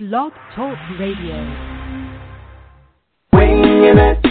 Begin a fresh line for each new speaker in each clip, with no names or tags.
Blog Talk Radio.
Winging it.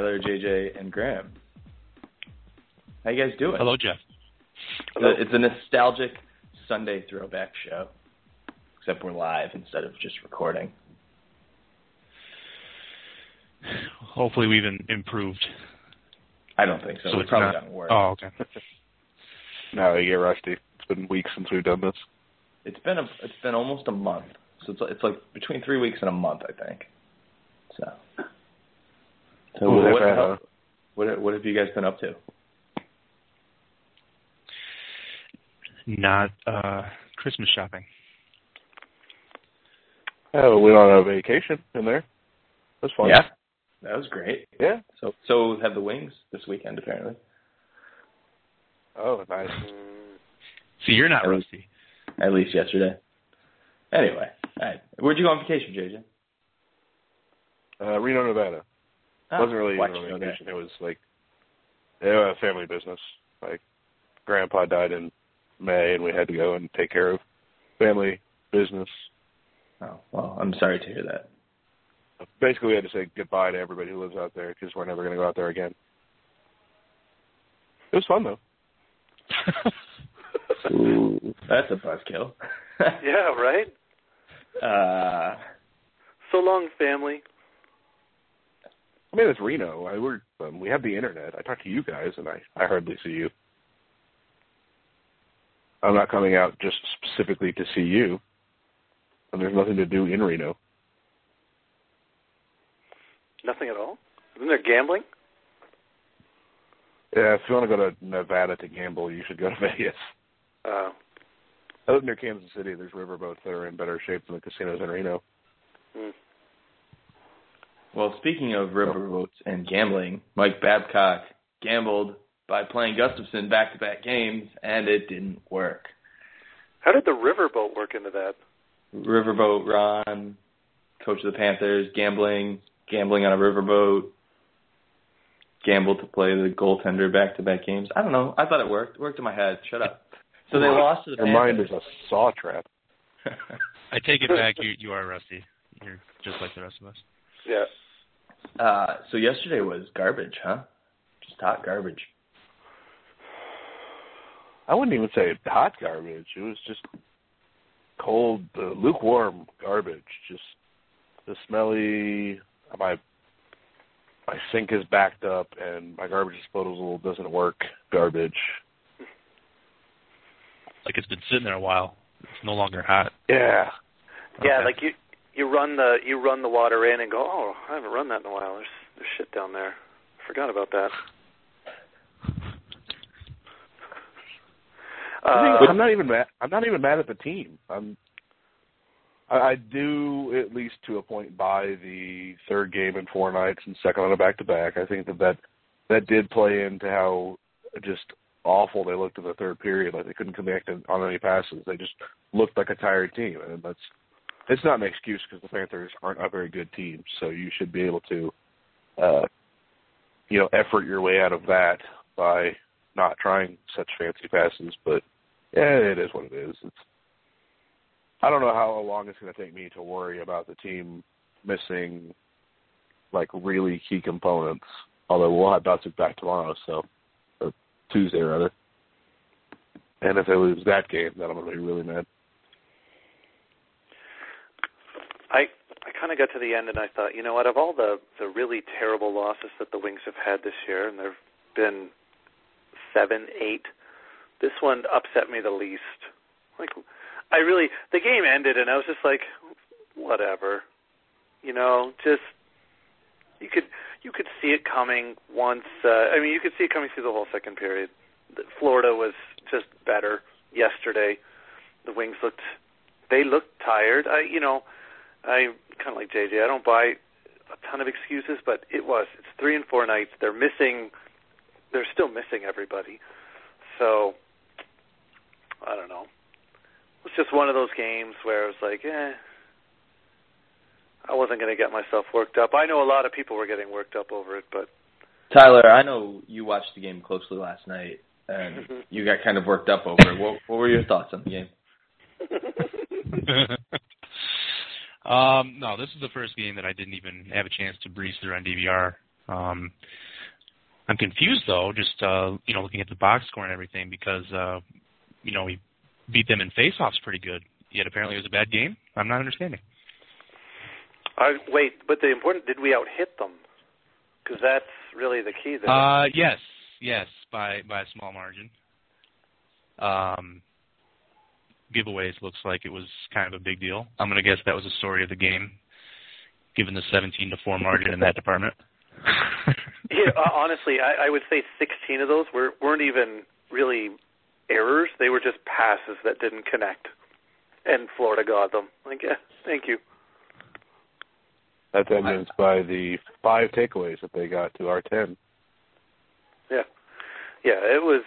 Tyler, JJ, and Graham. How you guys doing?
Hello, Jeff.
It's a nostalgic Sunday throwback show, except we're live instead of just recording.
Hopefully, we've improved.
I don't think so.
So
it's
it's
probably
not-
gotten worse.
Oh, okay.
No, you get rusty. It's been weeks since we've done this.
It's been a it's been almost a month, so it's it's like between three weeks and a month, I think. So, so
Ooh,
what,
that's,
what,
uh,
what what have you guys been up to?
Not uh, Christmas shopping.
Oh, we went on a vacation in there. That's fun.
Yeah, that was great.
Yeah.
So so have the Wings this weekend apparently.
Oh, nice.
See, you're not
Hello.
rusty.
At least yesterday. Anyway, all right. Where'd you go on vacation, JJ?
Uh, Reno, Nevada.
Ah,
wasn't really even
it,
a
okay.
vacation. It was like it was a family business. Like grandpa died in May, and we had to go and take care of family business.
Oh well, I'm sorry to hear that.
Basically, we had to say goodbye to everybody who lives out there because we're never going to go out there again. It was fun though.
Ooh, that's a buzzkill.
Yeah, right?
uh,
So long, family.
I mean, it's Reno. I, we're um, we have the internet. I talk to you guys, and I I hardly see you. I'm not coming out just specifically to see you, and there's nothing to do in Reno.
Nothing at all? Isn't there gambling?
Yeah, if you want to go to Nevada to gamble, you should go to Vegas.
Uh,
I live near Kansas City. There's riverboats that are in better shape than the casinos in Reno.
hmm.
Well, speaking of riverboats and gambling, Mike Babcock gambled by playing Gustavsson back-to-back games, and it didn't work.
How did the riverboat work into that?
Riverboat Ron, coach of the Panthers, gambling, gambling on a riverboat, gambled to play the goaltender back-to-back games. I don't know. I thought it worked. It worked in my head. Shut up. So they lost to the
Your mind is a saw trap.
I take it back. You you are rusty. You're just like the rest of us.
Yeah.
uh, so yesterday was garbage, huh? Just hot garbage.
I wouldn't even say hot garbage. It was just cold, uh, lukewarm garbage. Just the smelly. My my sink is backed up and my garbage disposal doesn't work. Garbage.
Like it's been sitting there a while. It's no longer hot.
Yeah.
Yeah, like you you run the you run the water in and go, oh, I haven't run that in a while. There's there's shit down there. Forgot about that.
I
Uh,
think- I'm not even mad. I'm not even mad at the team. I'm. I, I do at least to a point buy the third game in four nights and second on a back to back. I think that that that did play into how just awful they looked in the third period. Like they couldn't connect on on any passes. They just looked like a tired team, and that's it's not an excuse because the Panthers aren't a very good team. So you should be able to, uh, you know, effort your way out of that by not trying such fancy passes. But yeah, it is what it is. It's I don't know how long it's going to take me to worry about the team missing like really key components. Although we'll have Datsyuk back tomorrow, so or Tuesday rather. And if they lose that game, then I'm going to be really mad.
I I kind of got to the end and I thought, you know what? Of all the the really terrible losses that the Wings have had this year, and there've been seven, eight, this one upset me the least. Like, I really the game ended and I was just like, whatever. You know, just you could you could see it coming once. Uh, I mean, you could see it coming through the whole second period. Florida was just better yesterday. The Wings looked they looked tired. I you know, I kind of like JJ. I don't buy a ton of excuses, but it was it's three and four nights. They're missing. They're still missing everybody. So I don't know. It's just one of those games where it was like, eh, I wasn't going to get myself worked up. I know a lot of people were getting worked up over it, but
Tyler, I know you watched the game closely last night, and you got kind of worked up over it. What, what were your thoughts on the game?
um, no, this is the first game that I didn't even have a chance to breeze through on DVR. Um, I'm confused though, just uh, you know, looking at the box score and everything, because uh, you know we beat them in face-offs pretty good. Yet apparently it was a bad game. I'm not understanding.
I wait. But the important did we out hit them? Because that's really the key there.
Uh, yes, yes, by by a small margin. Um, giveaways looks like it was kind of a big deal. I'm gonna guess that was the story of the game, given the 17 to four margin in that department.
yeah, uh, honestly, I, I would say 16 of those were weren't even really errors. They were just passes that didn't connect, and Florida got them. Like, yeah, thank you.
That's evidenced by the five takeaways that they got to our ten.
Yeah, yeah, it was.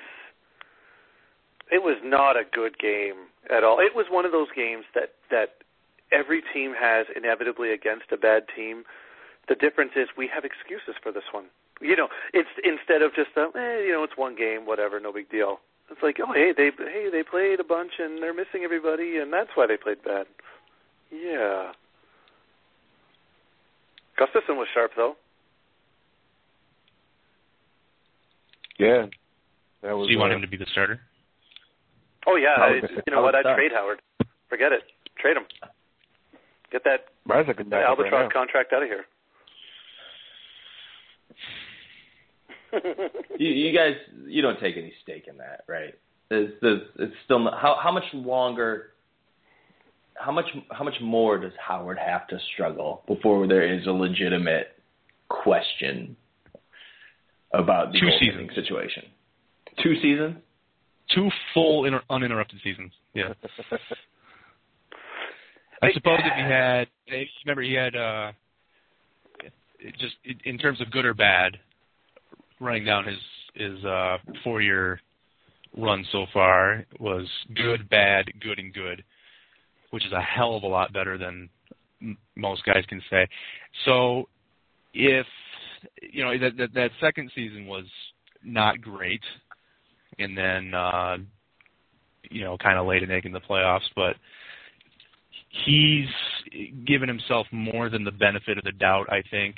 It was not a good game at all. It was one of those games that that every team has inevitably against a bad team. The difference is we have excuses for this one. You know, it's instead of just a, eh, you know, it's one game, whatever, no big deal. It's like, oh, hey, they hey they played a bunch and they're missing everybody, and that's why they played bad. Yeah. Gustavsson was sharp though.
Yeah, that was.
Do you want
uh,
him to be the starter?
Oh yeah,
I
I, you know what? I'd trade Howard. Forget it. Trade him. Get that
Mine's a good backup right
albatross contract out of here.
You, you guys, you don't take any stake in that, right? It's, it's, it's still not, how how much longer, how much how much more does Howard have to struggle before there is a legitimate question about the
Two
goaltending
seasons.
situation? Two seasons.
Two full inter- uninterrupted seasons. Yeah. I suppose if he had, eh, remember he had, uh, just in- terms of good or bad, running down his his uh, four year run so far was good, bad, good, and good, which is a hell of a lot better than most guys can say. So if you know that that, that second season was not great, and then uh, you know kind of late an egg in the playoffs, but he's given himself more than the benefit of the doubt, I think,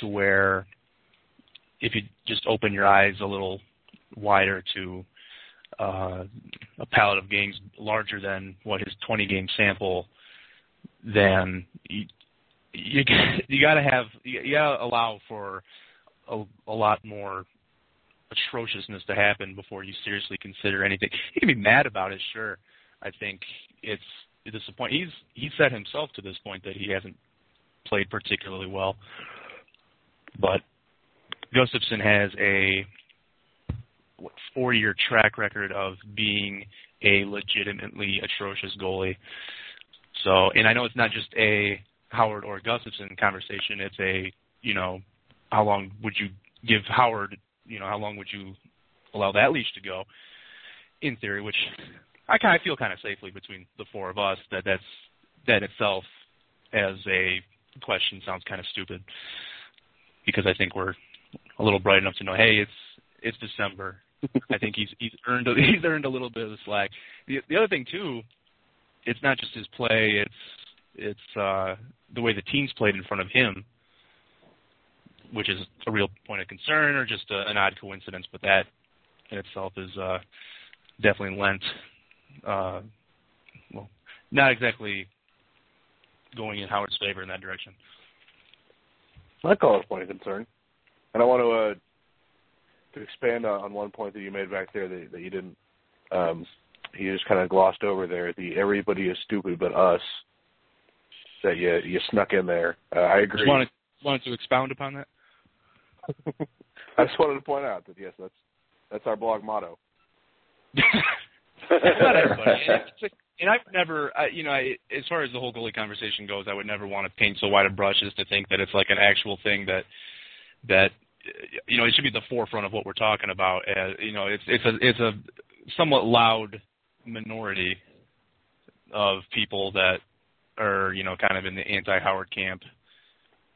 to where if you just open your eyes a little wider to uh, a palette of games larger than what his 20 game sample, then you you, you got to have you got to allow for a, a lot more atrociousness to happen before you seriously consider anything. You can be mad about it, sure. I think it's disappointing. He's he said himself to this point that he hasn't played particularly well, but Gustavsson has a what, four-year track record of being a legitimately atrocious goalie. So, and I know it's not just a Howard or Gustavsson conversation. It's a you know how long would you give Howard? You know how long would you allow that leash to go? In theory, which I kind of feel kind of safely between the four of us that that's that itself as a question sounds kind of stupid because I think we're a little bright enough to know, hey, it's it's December. I think he's he's earned a, he's earned a little bit of the slack. The the other thing too, it's not just his play; it's it's uh, the way the team's played in front of him, which is a real point of concern or just a, an odd coincidence. But that in itself is uh, definitely lent uh, well, not exactly going in Howard's favor in that direction.
I call it a point of concern, and I want to uh, to expand on, on one point that you made back there that, that you didn't. Um, you just kind of glossed over there. The everybody is stupid but us. that you you snuck in there. Uh, I agree.
Wanted wanted to expound upon that.
I just wanted to point out that yes, that's that's our blog motto.
Not everybody. And, it's like, and I've never, I, you know, I, as far as the whole goalie conversation goes, I would never want to paint so wide a brush as to think that it's like an actual thing that that you know it should be the forefront of what we're talking about. As you know, it's it's a it's a somewhat loud minority of people that are you know kind of in the anti-Howard camp.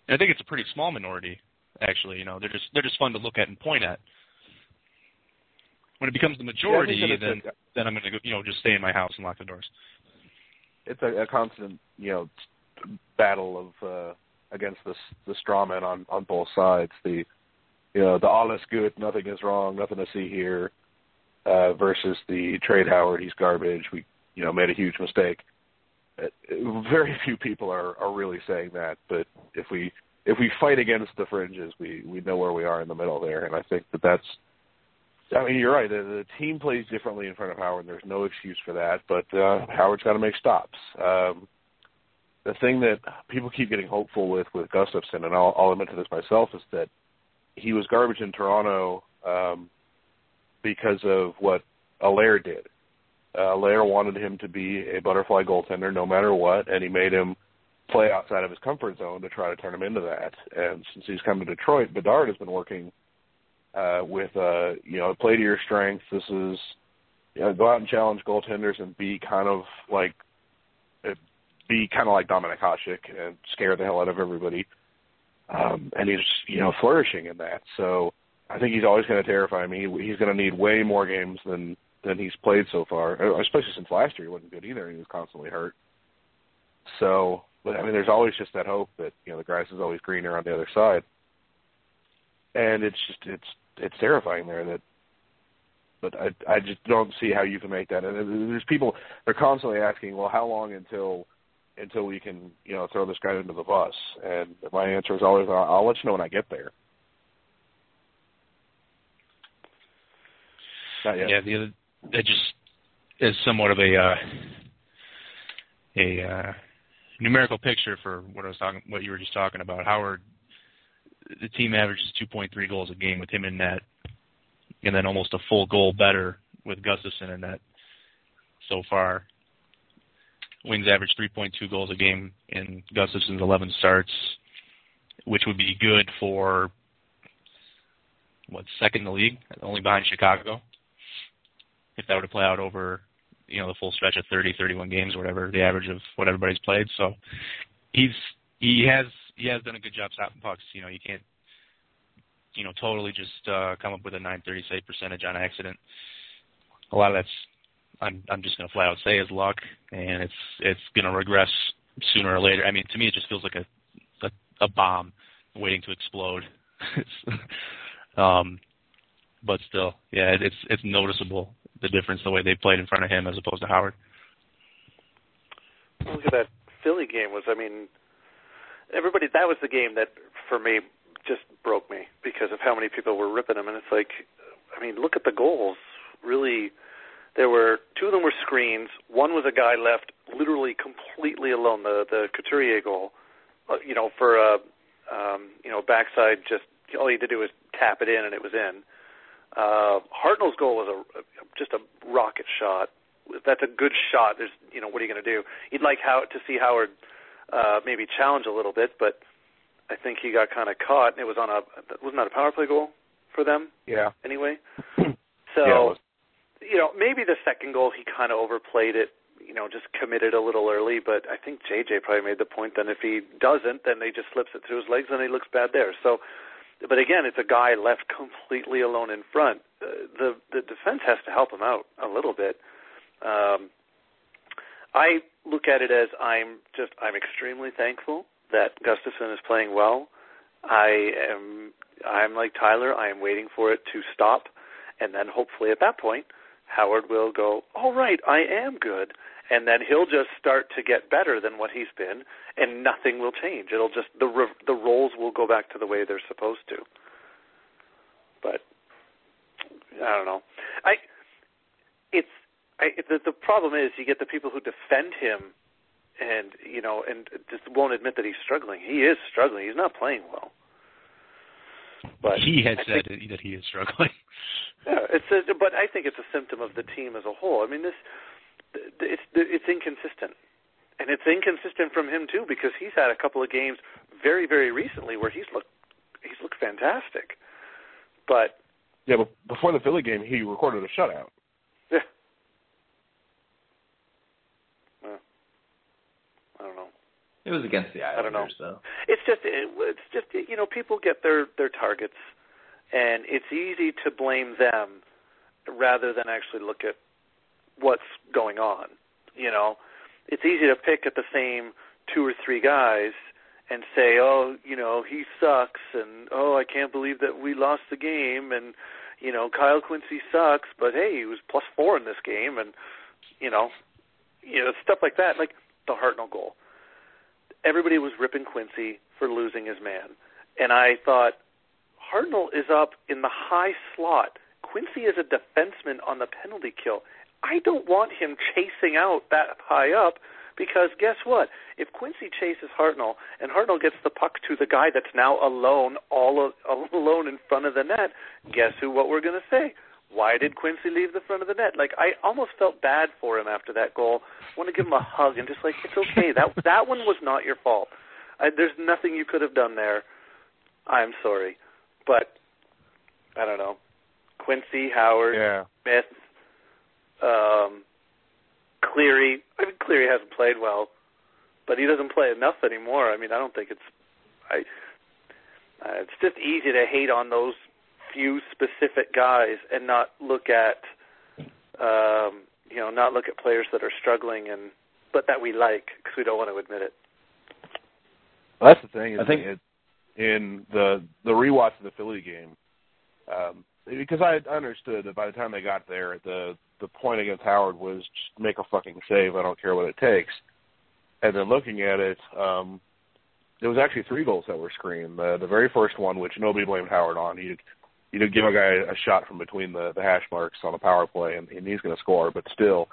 And I think it's a pretty small minority, actually. You know, they're just they're just fun to look at and point at. When it becomes the majority,
Yeah, I think that
then
a-
then I'm going to go, you know just stay in my house and lock the doors.
it's a, a constant, you know, battle of uh, against the the straw men on on both sides. The you know the all is good, nothing is wrong, nothing to see here, uh, versus the trade Howard, he's garbage. We you know made a huge mistake. Uh, very few people are are really saying that, but if we if we fight against the fringes, we we know where we are in the middle there, and I think that that's. I mean, you're right. The, the team plays differently in front of Howard. There's no excuse for that, but uh, Howard's got to make stops. Um, the thing that people keep getting hopeful with with Gustavsson, and I'll, I'll admit to this myself, is that he was garbage in Toronto um, because of what Allaire did. Uh, Allaire wanted him to be a butterfly goaltender no matter what, and he made him play outside of his comfort zone to try to turn him into that. And since he's come to Detroit, Bedard has been working uh, with, uh, you know, play to your strengths. This is, you know, go out and challenge goaltenders and be kind of like, uh, be kind of like Dominik Hasek and scare the hell out of everybody. Um, and he's, you know, flourishing in that. So I think he's always going to terrify me. He's going to need way more games than than he's played so far, especially since last year he wasn't good either. He was constantly hurt. So, but I mean, there's always just that hope that you know the grass is always greener on the other side, and it's just it's it's terrifying there that. But I I just don't see how you can make that. And there's people they're constantly asking, well, how long until until we can you know throw this guy into the bus? And my answer is always, I'll, I'll let you know when I get there.
Yeah, the other that just is somewhat of a uh, a uh, numerical picture for what I was talking, what you were just talking about. Howard, the team averages 2.3 goals a game with him in net, and then almost a full goal better with Gustavsson in net so far. Wings average 3.2 goals a game in Gustavsson's 11 starts, which would be good for what second in the league, only behind Chicago if that were to play out over you know the full stretch of 30 31 games or whatever the average of what everybody's played. So he's he has he has done a good job stopping pucks. You know you can't you know totally just uh come up with a 930 save percentage on accident. A lot of that's i'm i'm just to flat out say is luck and it's it's to regress sooner or later. I mean to me it just feels like a a, a bomb waiting to explode. Um but still, yeah, it's it's noticeable the difference the way they played in front of him as opposed to Howard.
Look at that Philly game was. I mean, everybody. That was the game that for me just broke me because of how many people were ripping him, and it's like, I mean, look at the goals. Really, there were two of them were screens. One was a guy left literally completely alone. The the Couturier goal, you know, for a um, you know backside. Just all you had to do was tap it in, and it was in. Uh, Hartnell's goal was a, just a rocket shot. That's a good shot, there's you know what are you going to do? You'd like how to see Howard uh, maybe challenge a little bit, but I think he got kind of caught. And it was on a wasn't that a power play goal for them
Yeah.
anyway? So
was.
you know maybe the second goal he kind of overplayed it. You know, just committed a little early, but I think JJ probably made the point. Then if he doesn't, then they just slips it through his legs, and he looks bad there. So but again, it's a guy left completely alone in front. Uh, the the defense has to help him out a little bit. Um, I look at it as I'm just I'm extremely thankful that Gustavsson is playing well. I am I'm like Tyler. I am waiting for it to stop, and then hopefully at that point, Howard will go. All right, I am good, and then he'll just start to get better than what he's been, and nothing will change. It'll just the re- the roles will go back to the way they're supposed to. But I don't know. I it's I the the problem is you get the people who defend him and you know, and just won't admit that he's struggling. He is struggling. He's not playing well. But
he has
I
said
think-
that he is struggling.
Yeah, it's a, but I think it's a symptom of the team as a whole. I mean, this th- th- it's it's inconsistent, and it's inconsistent from him too because he's had a couple of games very very recently where he's looked he's looked fantastic, but
Yeah, but before the Philly game, he recorded a shutout.
yeah, well, I don't know.
It was against the
I don't know.
Islanders, though.
It's just it, it's just you know people get their their targets, and it's easy to blame them rather than actually look at what's going on. You know, it's easy to pick at the same two or three guys and say, oh, you know, he sucks, and oh, I can't believe that we lost the game, and you know, Kyle Quincey sucks, but hey, he was plus four in this game, and you know, you know, stuff like that, like the Hartnell goal everybody was ripping Quincey for losing his man. And I thought, Hartnell is up in the high slot. Quincey is a defenseman on the penalty kill. I don't want him chasing out that high up because guess what? If Quincey chases Hartnell and Hartnell gets the puck to the guy that's now alone, all, all alone in front of the net, guess who? What we're going to say? Why did Quincey leave the front of the net? Like I almost felt bad for him after that goal. I want to give him a hug and just like it's okay. That that one was not your fault. I, there's nothing you could have done there. I'm sorry, but I don't know. Quincey Howard,
Yeah.
Smith, um, Cleary. I mean, Cleary hasn't played well, but he doesn't play enough anymore. I mean, I don't think it's. I. Uh, it's just easy to hate on those few specific guys and not look at, um, you know, not look at players that are struggling and but that we like because we don't want to admit it.
Well, that's the thing. Is
I think-
it, in the the rewatch of the Philly game, um, because I I understood that by the time they got there, at the the point against Howard was just make a fucking save. I don't care what it takes. And then looking at it, um, there was actually three goals that were screened. The the very first one, which nobody blamed Howard on, he you know give a guy a shot from between the the hash marks on a power play, and, and he's going to score. But still,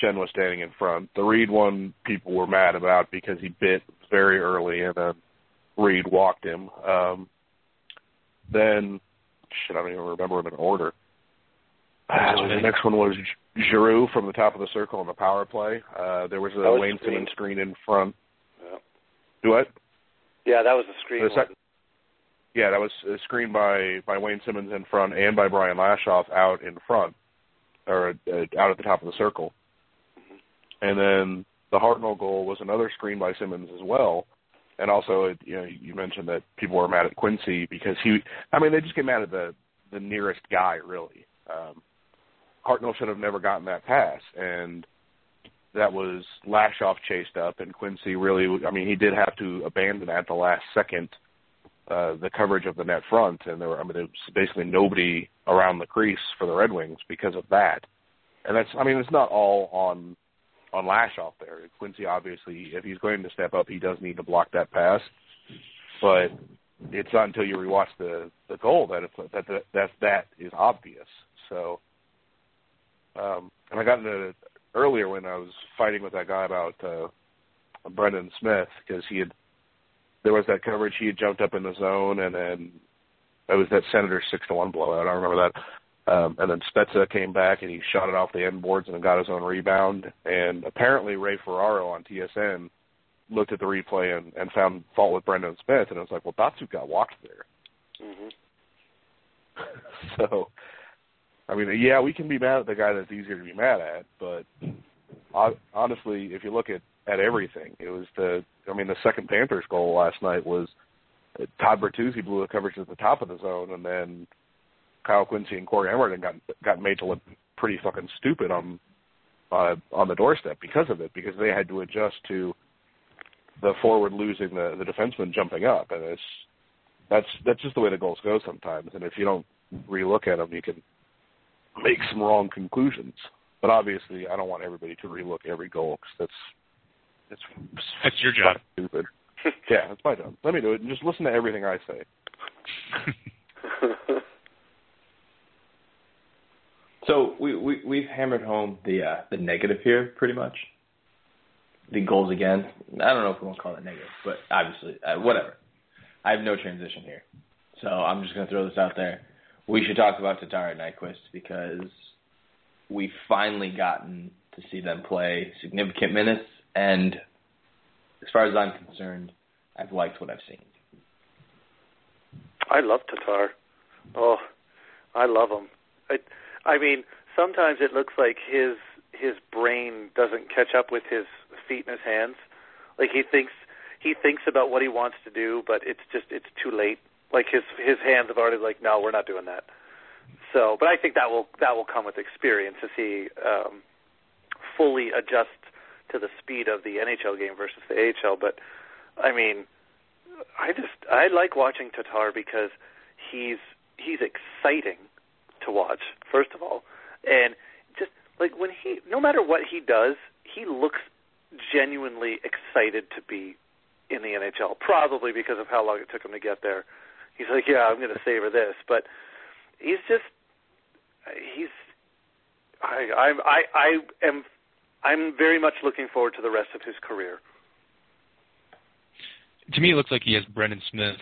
Schenn was standing in front. The Read one, people were mad about because he bit very early, and then Read walked him. Um, then, shit, I don't even remember them in order. Uh, the next one was Gi- Giroux from the top of the circle on the power play. Uh, there was a
was
Wayne
screen.
Simmonds screen in front.
Yeah,
Do what?
yeah that was a screen.
The sec- Yeah, that was uh, screened by by Wayne Simmonds in front and by Brian Lashoff out in front, or uh, out at the top of the circle. And then the Hartnell goal was another screen by Simmonds as well. And also, it, you know, you mentioned that people were mad at Quincey because he. I mean, they just get mad at the the nearest guy, really. Um, Hartnell should have never gotten that pass, and that was Lashoff chased up, and Quincey really. I mean, he did have to abandon at the last second uh, the coverage of the net front, and there were. I mean, there was basically nobody around the crease for the Red Wings because of that. And that's. I mean, it's not all on on Lashoff there. Quincey obviously, if he's going to step up, he does need to block that pass. But it's not until you rewatch the the goal that it, that that that that is obvious. So, um, and I got into it earlier when I was fighting with that guy about uh, Brendan Smith because he had there was that coverage he had jumped up in the zone and then it was that Senator six to one blowout. I remember that. Um, and then Spezza came back and he shot it off the end boards and got his own rebound. And apparently Ray Ferraro on TSN looked at the replay and, and found fault with Brendan Smith, and it was like, well, Datsyuk got walked there.
hmm
so, I mean, yeah, we can be mad at the guy that's easier to be mad at, but honestly, if you look at at everything, it was the. I mean, the second Panthers goal last night was uh, Todd Bertuzzi blew the coverage at the top of the zone, and then Kyle Quincey and Cory Emmerton got got made to look pretty fucking stupid on uh, on the doorstep because of it, because they had to adjust to the forward losing the the defenseman jumping up, and it's that's that's just the way the goals go sometimes. And if you don't relook at them, you can make some wrong conclusions. But obviously, I don't want everybody to relook every goal because that's it's
That's your job.
stupid. yeah, that's my job. Let me do it and just listen to everything I say.
So we, we we've hammered home the uh, the negative here pretty much. the goals again. I don't know if we want to call that negative, but obviously, uh, whatever. I have no transition here, so I'm just going to throw this out there. We should talk about Tatar and Nyquist because we've finally gotten to see them play significant minutes, and as far as I'm concerned, I've liked what I've seen.
I love Tatar. Oh, I love him. I, I mean, sometimes it looks like his his brain doesn't catch up with his feet and his hands. Like he thinks he thinks about what he wants to do, but it's just it's too late. Like his his hands have already like, no, we're not doing that. So, but I think that will that will come with experience as he um, fully adjust to the speed of the NHL game versus the AHL. But I mean, I just I like watching Tatar because he's he's exciting to watch. First of all, and just like when he, no matter what he does, he looks genuinely excited to be in the NHL. Probably because of how long it took him to get there. He's like, yeah, I'm going to savor this, but he's just he's I I I I am I'm very much looking forward to the rest of his career.
To me, it looks like he has Brendan Smith's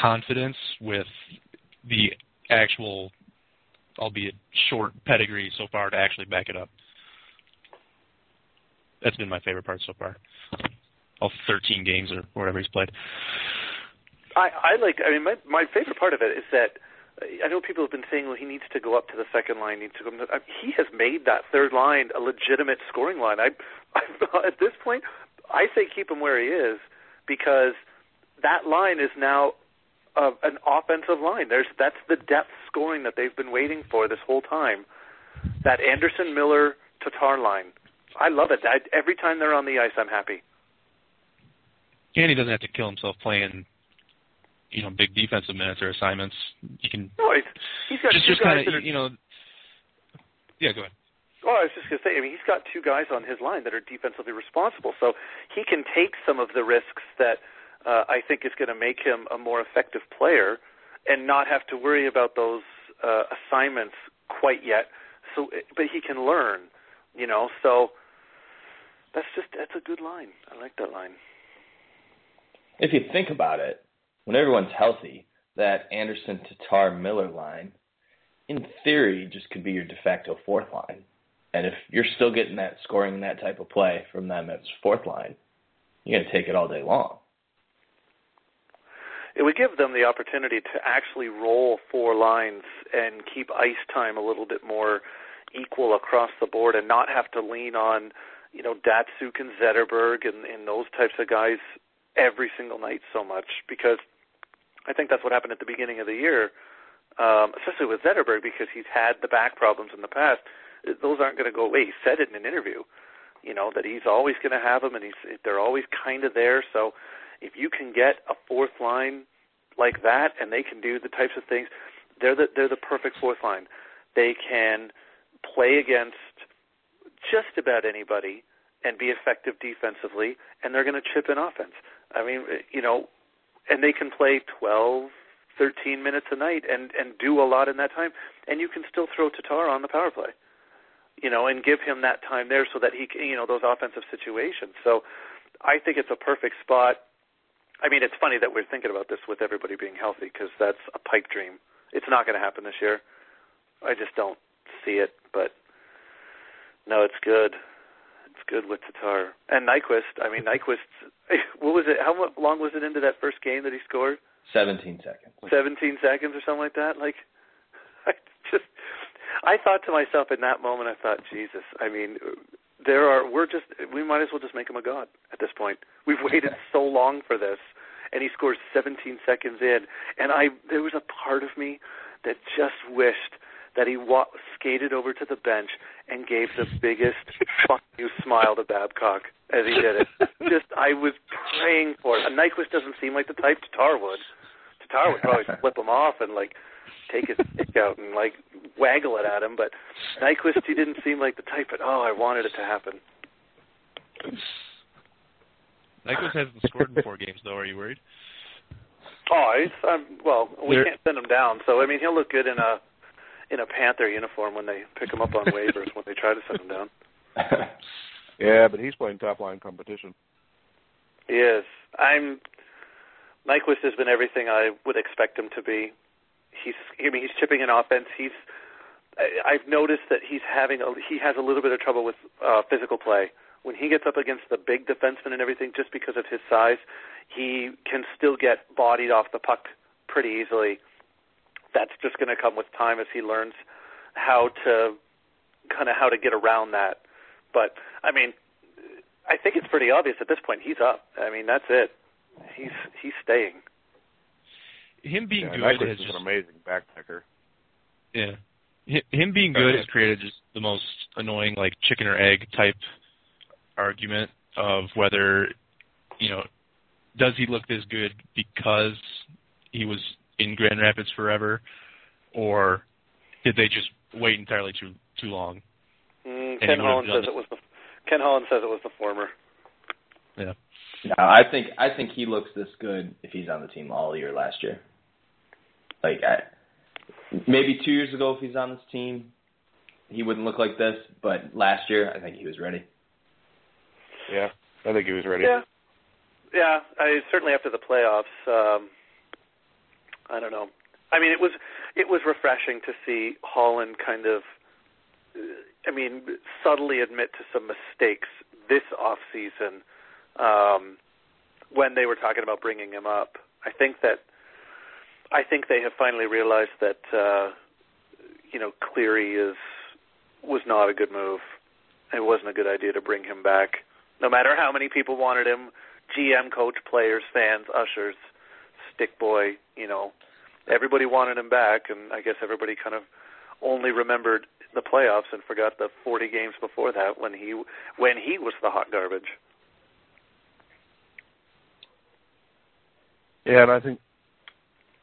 confidence with the actual, albeit short pedigree so far to actually back it up. That's been my favorite part so far. All 13 games or whatever he's played.
I, I like. I mean, my my favorite part of it is that I know people have been saying, well, he needs to go up to the second line. Needs to go. I he has made that third line a legitimate scoring line. I, I at this point, I say keep him where he is because that line is now uh, an offensive line. There's that's the depth scoring that they've been waiting for this whole time. That Andersson Miller Tatar line. I love it. I, every time they're on the ice, I'm happy.
And he doesn't have to kill himself playing you know big defensive minutes or assignments. You can
no, he's, he's got
just
two
just
guys
kind
that
of
are,
you know. Yeah, go ahead.
Oh, I was just going to say. I mean, he's got two guys on his line that are defensively responsible, so he can take some of the risks that uh, I think is going to make him a more effective player, and not have to worry about those uh, assignments quite yet. So, but he can learn, you know. So that's just that's a good line. I like that line.
If you think about it, when everyone's healthy, that Andersson Tatar Miller line, in theory, just could be your de facto fourth line. And if you're still getting that scoring and that type of play from them as fourth line, you're going to take it all day long.
It would give them the opportunity to actually roll four lines and keep ice time a little bit more equal across the board and not have to lean on, you know, Datsyuk and Zetterberg and, and those types of guys every single night so much because I think that's what happened at the beginning of the year, um, especially with Zetterberg because he's had the back problems in the past. Those aren't going to go away. He said it in an interview, you know, that he's always going to have them and he's they're always kind of there. So if you can get a fourth line like that and they can do the types of things, they're the they're the perfect fourth line. They can play against just about anybody and be effective defensively, and they're going to chip in offense. I mean, you know, and they can play 12, 13 minutes a night and and do a lot in that time, and you can still throw Tatar on the power play, you know, and give him that time there so that he can, you know, those offensive situations. So, I think it's a perfect spot. I mean, it's funny that we're thinking about this with everybody being healthy because that's a pipe dream. It's not going to happen this year. I just don't see it, but no, it's good. It's good with Tatar and Nyquist. I mean, Nyquist. What was it? How long was it into that first game that he scored?
17 seconds.
17 seconds or something like that. Like, I just, I thought to myself in that moment, I thought, Jesus. I mean, there are. We're just. We might as well just make him a god at this point. We've waited so long for this, and he scores 17 seconds in, and I. There was a part of me that just wished that he wa- skated over to the bench and gave the biggest fuck you smile to Babcock as he did it. Just, I was praying for it. And Nyquist doesn't seem like the type Tatar would. Tatar would probably flip him off and like take his stick out and like waggle it at him, but Nyquist he didn't seem like the type. But oh, I wanted it to happen.
Nyquist hasn't scored in four games, though. Are you worried?
Oh, he's um, well. We
There-
can't send him down, so I mean he'll look good in a in a Panther uniform when they pick him up on waivers when they try to send him down.
Yeah, but he's playing top line competition.
He is. I'm. Nyquist has been everything I would expect him to be. He's. I mean, he's chipping in offense. He's. I, I've noticed that he's having. A, he has a little bit of trouble with uh, physical play when he gets up against the big defenseman and everything. Just because of his size, he can still get bodied off the puck pretty easily. That's just going to come with time as he learns how to kind of how to get around that. But I mean, I think it's pretty obvious at this point. He's up. I mean, that's it. He's he's staying.
Him being
yeah,
good
is
just
an amazing backpacker.
yeah. Him being good has created just the most annoying like chicken or egg type argument of whether you know does he look this good because he was in Grand Rapids forever, or did they just wait entirely too too long?
Mm, Ken Holland says
it.
it was the Ken Holland says it was the former.
Yeah.
No, I think I think he looks this good if he's on the team all year last year. Like I, maybe two years ago, if he's on this team, he wouldn't look like this. But last year, I think he was ready.
Yeah, I think he was ready.
Yeah, yeah. I certainly after the playoffs. Um, I don't know. I mean, it was it was refreshing to see Holland kind of. I mean, subtly admit to some mistakes this off season um, when they were talking about bringing him up. I think that I think they have finally realized that uh, you know Cleary is was not a good move. It wasn't a good idea to bring him back no matter how many people wanted him GM, coach, players, fans, ushers, stick boy, you know, everybody wanted him back, and I guess everybody kind of only remembered the playoffs and forgot the 40 games before that when he when he was the hot garbage.
Yeah, and I think.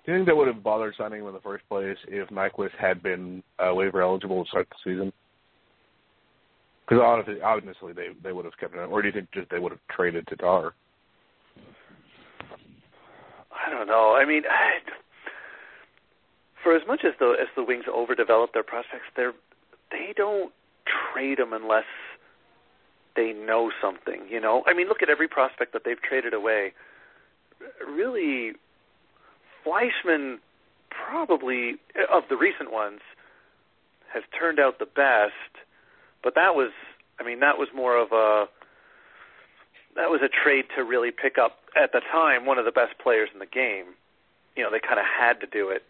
Do you think that would have bothered signing him in the first place if Nyquist had been uh, waiver eligible to start the season? Because honestly, obviously they they would have kept him. Or do you think just they would have traded Tatar?
I don't know. I mean, I, for as much as the as the Wings overdevelop their prospects, they're they don't trade them unless they know something. You know, I mean, look at every prospect that they've traded away. Really, Fleischmann probably of the recent ones has turned out the best, but that was, I mean, that was more of a that was a trade to really pick up at the time one of the best players in the game. You know, they kind of had to do it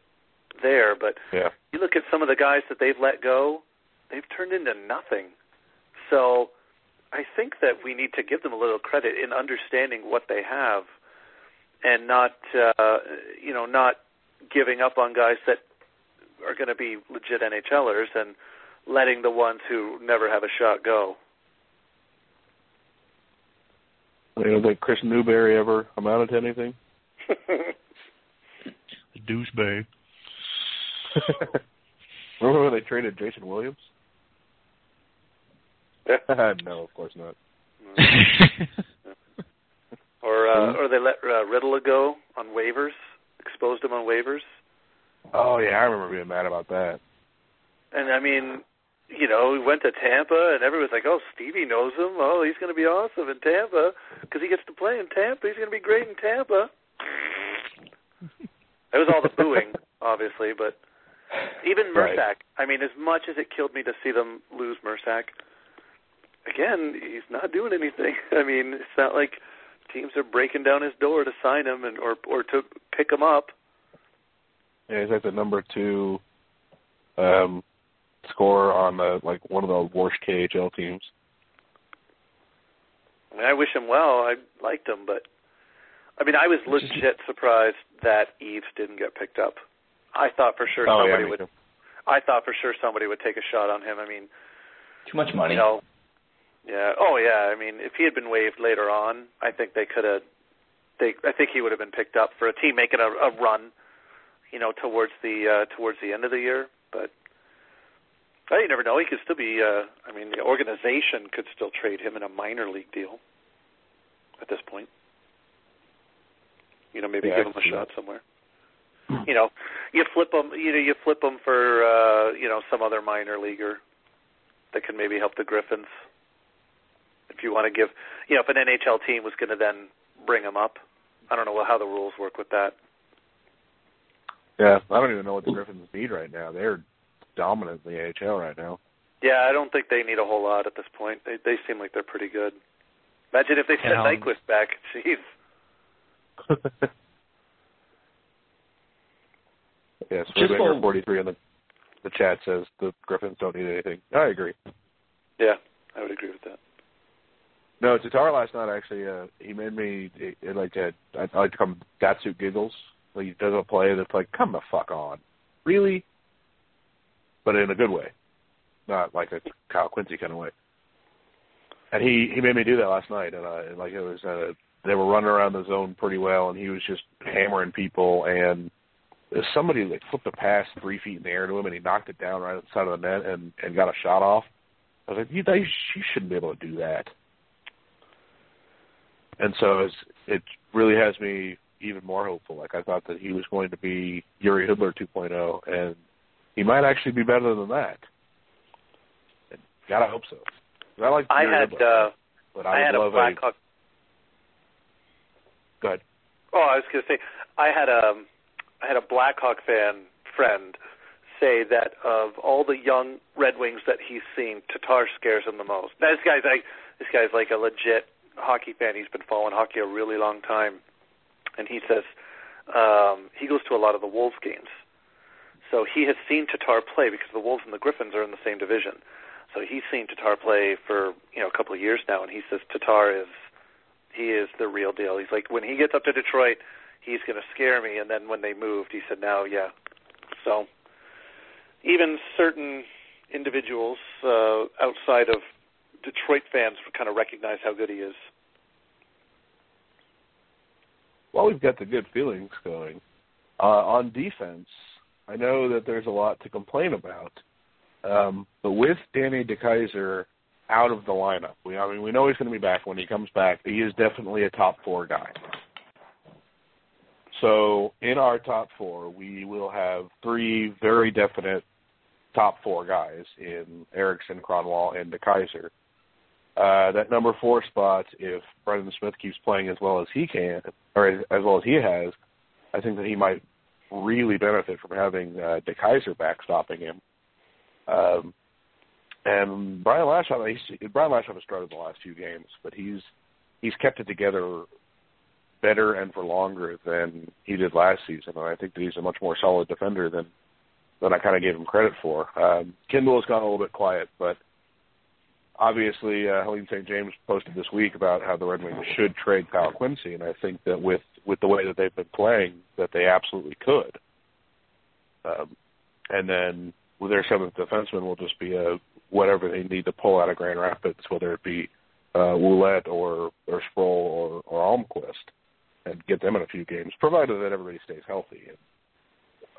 there, but
Yeah.
you look at some of the guys that they've let go, they've turned into nothing. So I think that we need to give them a little credit in understanding what they have and not uh you know, not giving up on guys that are going to be legit NHLers and letting the ones who never have a shot go.
You don't think Kris Newbury ever amounted to anything?
The douchebag.
Remember when they traded Jason Williams? no, of course not.
or uh, or they let uh, Ritola go on waivers, exposed him on waivers.
Oh yeah, I remember being mad about that.
And I mean, you know, we went to Tampa, and everyone's like, "Oh, Stevie knows him. Oh, he's going to be awesome in Tampa because he gets to play in Tampa. He's going to be great in Tampa." It was all the booing, obviously, but even
Right.
Mursak. I mean, as much as it killed me to see them lose Mursak, again, he's not doing anything. I mean, it's not like teams are breaking down his door to sign him and or or to pick him up.
Yeah, he's like the number two um scorer on the like one of the worst KHL teams.
I mean, I wish him well. I liked him, but I mean, I was legit surprised that Eaves didn't get picked up. I thought for sure
oh yeah,
somebody
me
would.
too.
I thought for sure somebody would take a shot on him. I mean,
Too much money.
you know, yeah. Oh yeah. I mean, if he had been waived later on, I think they could have. They, I think he would have been picked up for a team making a, a run, you know, towards the uh, towards the end of the year. But oh, you never know. He could still be. Uh, I mean, the organization could still trade him in a minor league deal at this point. You know, maybe
Yeah,
give him a shot somewhere. You know, you flip him. You know, you flip him for uh, you know some other minor leaguer that can maybe help the Griffins. If you want to give, you know, if an NHL team was going to then bring him up, I don't know how the rules work with that.
Yeah, I don't even know what the Griffins need right now. They're dominant in the AHL right now.
Yeah, I don't think they need a whole lot at this point. They they seem like they're pretty good. Imagine if they sent
Yeah.
Nyquist back. Jeez.
yes,
Just
Red 43 in the the chat says the Griffins don't need anything. I agree.
Yeah, I would agree with that.
No, Tatar last night actually uh he made me it, it like uh, I, I like to call him Datsu giggles. Like he does a play that's like, come the fuck on. Really? But in a good way. Not like a Kyle Quincey kind of way. And he he made me do that last night and and like it was uh they were running around the zone pretty well and he was just hammering people and somebody like flipped a pass three feet in the air to him and he knocked it down right at the side of the net and and got a shot off. I was like, you, you, you shouldn't be able to do that and so it's, it really has me even more hopeful. Like I thought that he was going to be Jiri Hudler 2.0, and he might actually be better than that. Gotta hope so. I like
I had
Hudler,
uh,
but
I,
I,
had a Blackhawk.
Go ahead.
Oh, I was going to say I had a I had a Blackhawk fan friend say that of all the young Red Wings that he's seen, Tatar scares him the most. Now, this guy's like this guy's like a legit hockey fan. He's been following hockey a really long time, and he says um, he goes to a lot of the Wolves games. So he has seen Tatar play because the Wolves and the Griffins are in the same division. So he's seen Tatar play for you know a couple of years now, and he says Tatar is he is the real deal. He's like when he gets up to Detroit, he's going to scare me. And then when they moved, he said, "Now, yeah." So even certain individuals uh, outside of Detroit fans kind of recognize how good he is.
Well, we've got the good feelings going. Uh, on defense, I know that there's a lot to complain about, um, but with Danny DeKeyser out of the lineup, we I mean we know he's going to be back. When he comes back, he is definitely a top four guy. So in our top four, we will have three very definite top four guys in Ericsson, Kronwall, and DeKeyser. Uh, that number four spot, if Brendan Smith keeps playing as well as he can, or as, as well as he has, I think that he might really benefit from having uh, DeKeyser backstopping him. Um, and Brian Lashoff, Brian Lashoff has struggled the last few games, but he's he's kept it together better and for longer than he did last season. And I think that he's a much more solid defender than than I kind of gave him credit for. Um, Kindl has gone a little bit quiet, but obviously uh, Helene St. James posted this week about how the Red Wings should trade Kyle Quincey, and I think that with with the way that they've been playing, that they absolutely could. Um, and then with their seventh defenseman will just be a whatever they need to pull out of Grand Rapids, whether it be uh, Ouellet or or Sproul or, or Almquist, and get them in a few games, provided that everybody stays healthy. And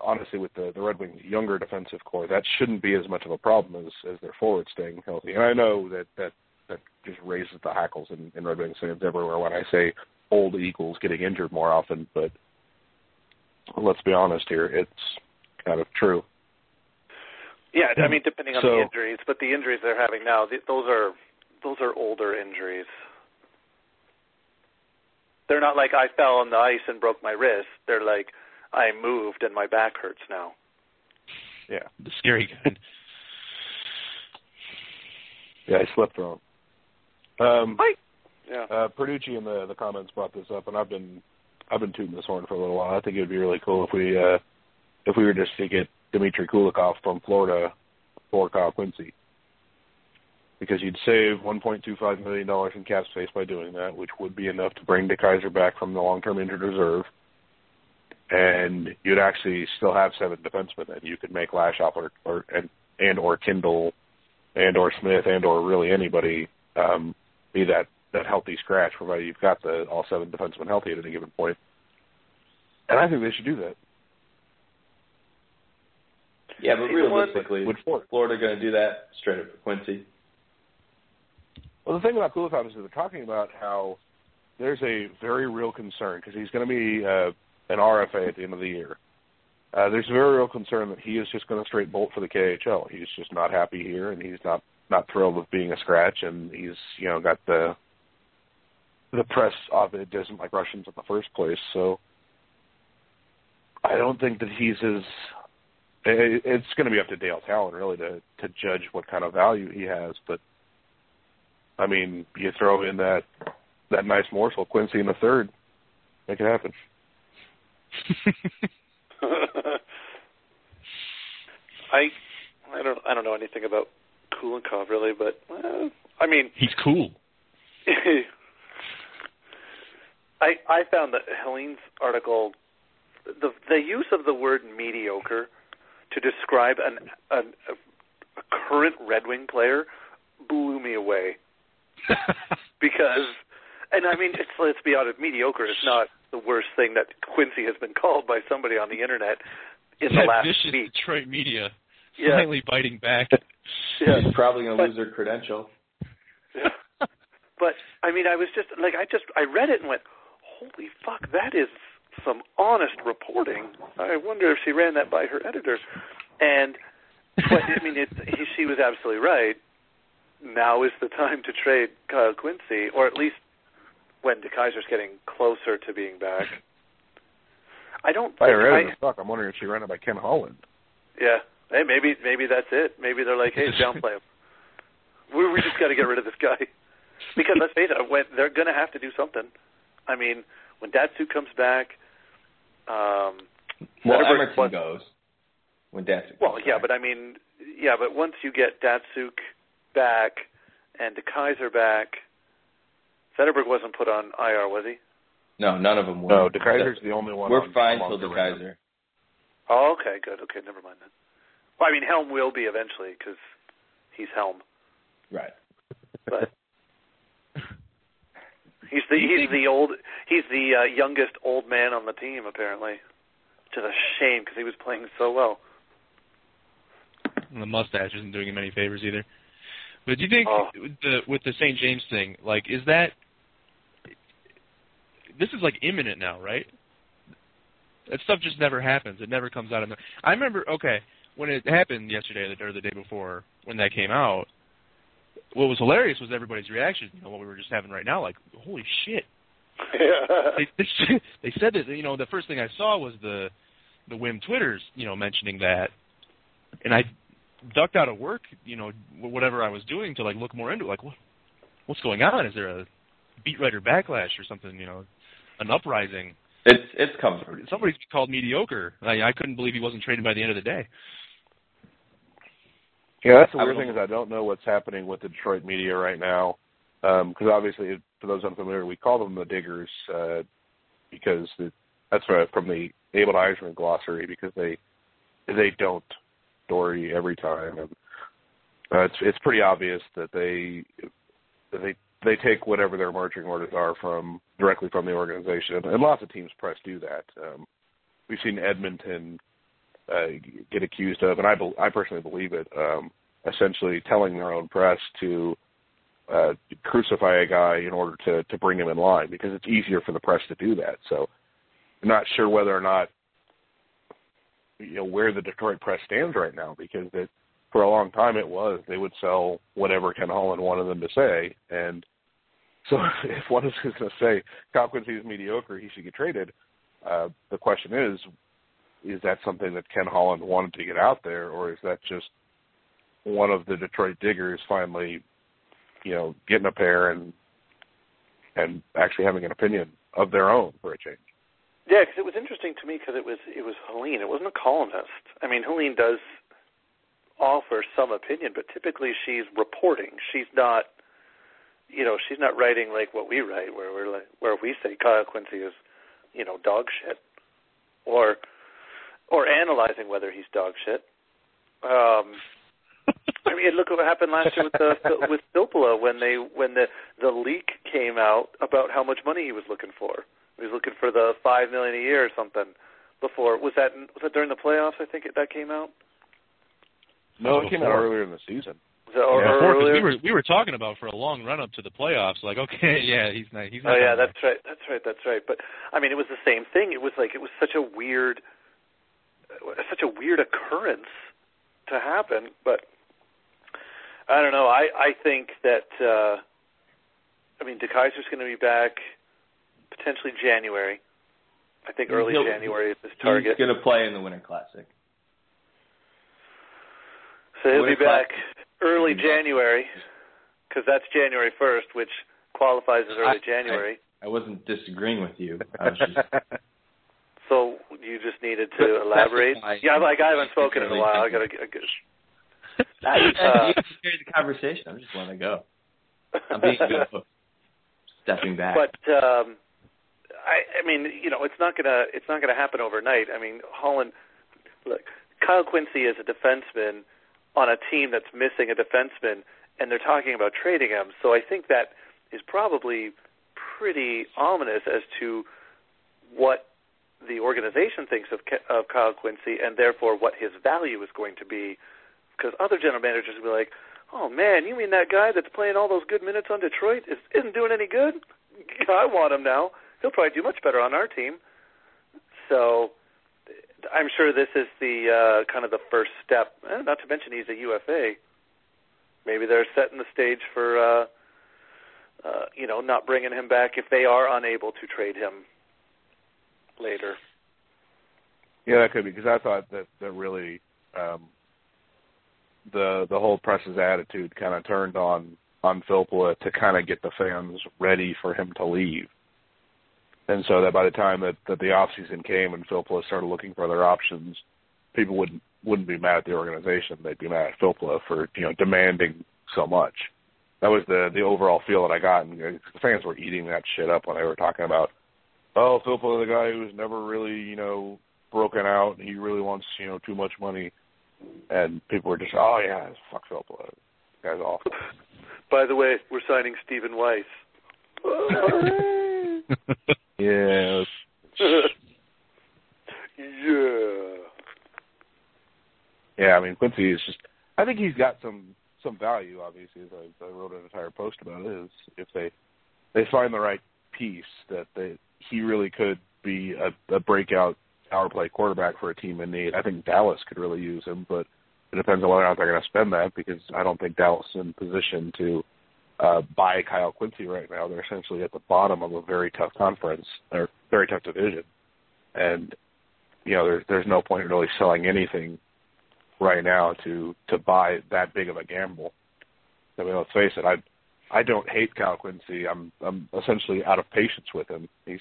honestly, with the the Red Wings' younger defensive core, that shouldn't be as much of a problem as as their forwards staying healthy. And I know that that that just raises the hackles in, in Red Wings fans everywhere when I say old Eagles getting injured more often, but let's be honest here, it's kind of true.
Yeah, I mean, depending on
So-
the injuries, but the injuries they're having now, th- those are those are older injuries. They're not like I fell on the ice and broke my wrist. They're like I moved and my back hurts now.
Yeah,
The scary kind.
yeah, I slept wrong. Um,
Yeah.
Uh, Perducci in the the comments brought this up, and I've been I've been tooting this horn for a little while. I think it would be really cool if we uh, if we were just to get Dmitry Kulikov from Florida for Kyle Quincey, because you'd save 1.25 million dollars in cap space by doing that, which would be enough to bring DeKeyser back from the long-term injured reserve, and you'd actually still have seven defensemen, and you could make Lashoff or, or and and or Kindl and or Smith and or really anybody um, be that that healthy scratch, provided you've got the all seven defensemen healthy at any given point. And I think they should do that.
Yeah, but
See, the one-
realistically,
Would Florida?
Florida going to do that straight up for Quincey?
Well, the thing about Kulikov is that they're talking about how there's a very real concern because he's going to be uh, an RFA at the end of the year. Uh, there's very real concern that he is just going to straight bolt for the KHL. He's just not happy here, and he's not not thrilled with being a scratch, and he's you know got the the press of it doesn't like Russians in the first place. So I don't think that he's as it's going to be up to Dale Tallon really to to judge what kind of value he has. But I mean, you throw in that that nice morsel Quincey in the third, make it happen.
I I don't I don't know anything about Kulikov really, but uh, I mean
he's cool.
I I found that Helene's article the the use of the word mediocre to describe an, an a current Red Wing player blew me away because and I mean it's let's be honest mediocre is not the worst thing that Quincey has been called by somebody on the internet in
that
the last
vicious
week.
Detroit media
Yeah.
finally biting back.
Yeah.
She's probably going to
But-
lose her credential.
But I mean, I was just like, I just I read it and went, "Holy fuck, that is some honest reporting." I wonder if she ran that by her editor. And but I mean, it, he, she was absolutely right. Now is the time to trade Kyle Quincey, or at least when DeKeyser's getting closer to being back. I don't.
I
think
read it
I-
as fuck. I'm wondering if she ran it by Ken Holland.
yeah. Hey, maybe maybe that's it. Maybe they're like, hey, downplay him. We we just got to get rid of this guy because let's face it, when they're going to have to do something. I mean, when Datsu comes back, um,
Well,
Zetterberg
Emmerton
was-
goes when Datsyuk.
Well,
comes
yeah,
back.
but I mean, yeah, but once you get Datsyuk back and the Kaiser back, Zetterberg wasn't put on IR, was he?
no, none of them were.
No, DeKeyser's the only one.
We're
on,
fine
among
till
the.
DeKeyser.
Oh, okay, good. Okay, never mind then. Well, I mean, Helm will be eventually because he's Helm.
Right.
but he's the he's the old he's the uh, youngest old man on the team apparently. Which is a shame because he was playing so well.
And the mustache isn't doing him any favors either. But do you think
Oh.
the with the St. James thing, like, is that this is like imminent now, right? That stuff just never happens. It never comes out of. The, I remember, okay, when it happened yesterday or the day before, when that came out, what was hilarious was everybody's reaction. You know, what we were just having right now, like, holy shit, they, they they said that you know the first thing I saw was the the Wim Twitters you know mentioning that, and I ducked out of work you know whatever I was doing to like look more into it. like what what's going on? Is there a beat writer backlash or something? You know, an uprising.
It's it's coming.
Somebody's called mediocre. I, I couldn't believe he wasn't traded by the end of the day.
Yeah, that's the weird
would-
thing is I don't know what's happening with the Detroit media right now. Because obviously, for those unfamiliar, we call them the Diggers uh, because the, that's right from the Abel Eisman glossary because they they don't Dory every time, and uh, it's it's pretty obvious that they that they they take whatever their marching orders are from directly from the organization, and lots of teams press do that. Um, we've seen Edmonton uh, get accused of, and I, be, I personally believe it, um, essentially telling their own press to uh, crucify a guy in order to to bring him in line because it's easier for the press to do that. So, I'm not sure whether or not you know where the Detroit press stands right now because it, for a long time it was they would sell whatever Ken Holland wanted them to say, and so if one is going to say Kyle Quincey is mediocre, he should get traded. Uh, the question is, is that something that Ken Holland wanted to get out there, or is that just one of the Detroit diggers finally, you know, getting a pair and and actually having an opinion of their own for a change?
Yeah, because it was interesting to me because it was it was Helene. It wasn't a columnist. I mean, Helene does offer some opinion, but typically she's reporting. She's not, you know, she's not writing like what we write, where we're like where we say Kyle Quincey is, you know, dog shit, or or analyzing whether he's dog shit. Um, I mean, look what happened last year with the with Filppula when they when the the leak came out about how much money he was looking for. He was looking for the five million a year or something. Before was that was that during the playoffs? I think it, that came out.
No, it came out earlier in the season.
Was that, or,
Yeah,
or
before, 'cause we were we were talking about for a long run up to the playoffs. Like, okay, yeah, he's not. He's not.
Oh yeah,
coming
that's right. That's right. That's right. But I mean, it was the same thing. It was like it was such a weird, such a weird occurrence to happen. But I don't know. I I think that uh I mean DeKeyser's going to be back potentially January. I think early
He'll-
January is his target.
He's going to play in the Winter Classic.
So he'll be back
Classic.
Early. January because that's January 1st, which qualifies as early
I-
January.
I wasn't disagreeing with you. I was just
So you just needed to elaborate. Yeah, like I haven't spoken in a while. I gotta. I gotta
I,
Uh,
you carried the conversation. I'm just letting it go. I'm being good. Stepping back.
But um, I, I mean, you know, it's not gonna it's not gonna happen overnight. I mean, Holland. Look, Kyle Quincey is a defenseman on a team that's missing a defenseman, and they're talking about trading him. So I think that is probably pretty ominous as to what the organization thinks of of Kyle Quincey, and therefore what his value is going to be. Because other general managers will be like, "Oh man, you mean that guy that's playing all those good minutes on Detroit is, isn't doing any good? I want him now. He'll probably do much better on our team." So, I'm sure this is the uh, kind of the first step. Eh, not to mention he's a UFA. Maybe they're setting the stage for, uh, uh, you know, not bringing him back if they are unable to trade him later.
Yeah, that could be because I thought that that really um, the the whole press's attitude kind of turned on on Filppula to kind of get the fans ready for him to leave, and so that by the time that that the off season came and Filppula started looking for other options, people wouldn't wouldn't be mad at the organization; they'd be mad at Filppula for you know demanding so much. That was the the overall feel that I got, and uh, the fans were eating that shit up when they were talking about oh, Filppula, the guy who's never really, you know, broken out, and he really wants, you know, too much money. And people were just, oh yeah, fuck Filppula, this guy's awful.
By the way, we're signing Stephen Weiss.
Yeah,
yeah.
yeah. I mean, Quincey is just. I think he's got some some value. Obviously, as I, I wrote an entire post about it. Is if they they find the right piece that they he really could be a, a breakout power play quarterback for a team in need. I think Dallas could really use him, but it depends on whether or not they're going to spend that because I don't think Dallas is in position to uh, buy Kyle Quincey right now. They're essentially at the bottom of a very tough conference or very tough division, and you know there's there's no point in really selling anything right now to to buy that big of a gamble. I mean, let's face it, I I don't hate Kyle Quincey. I'm I'm essentially out of patience with him. He's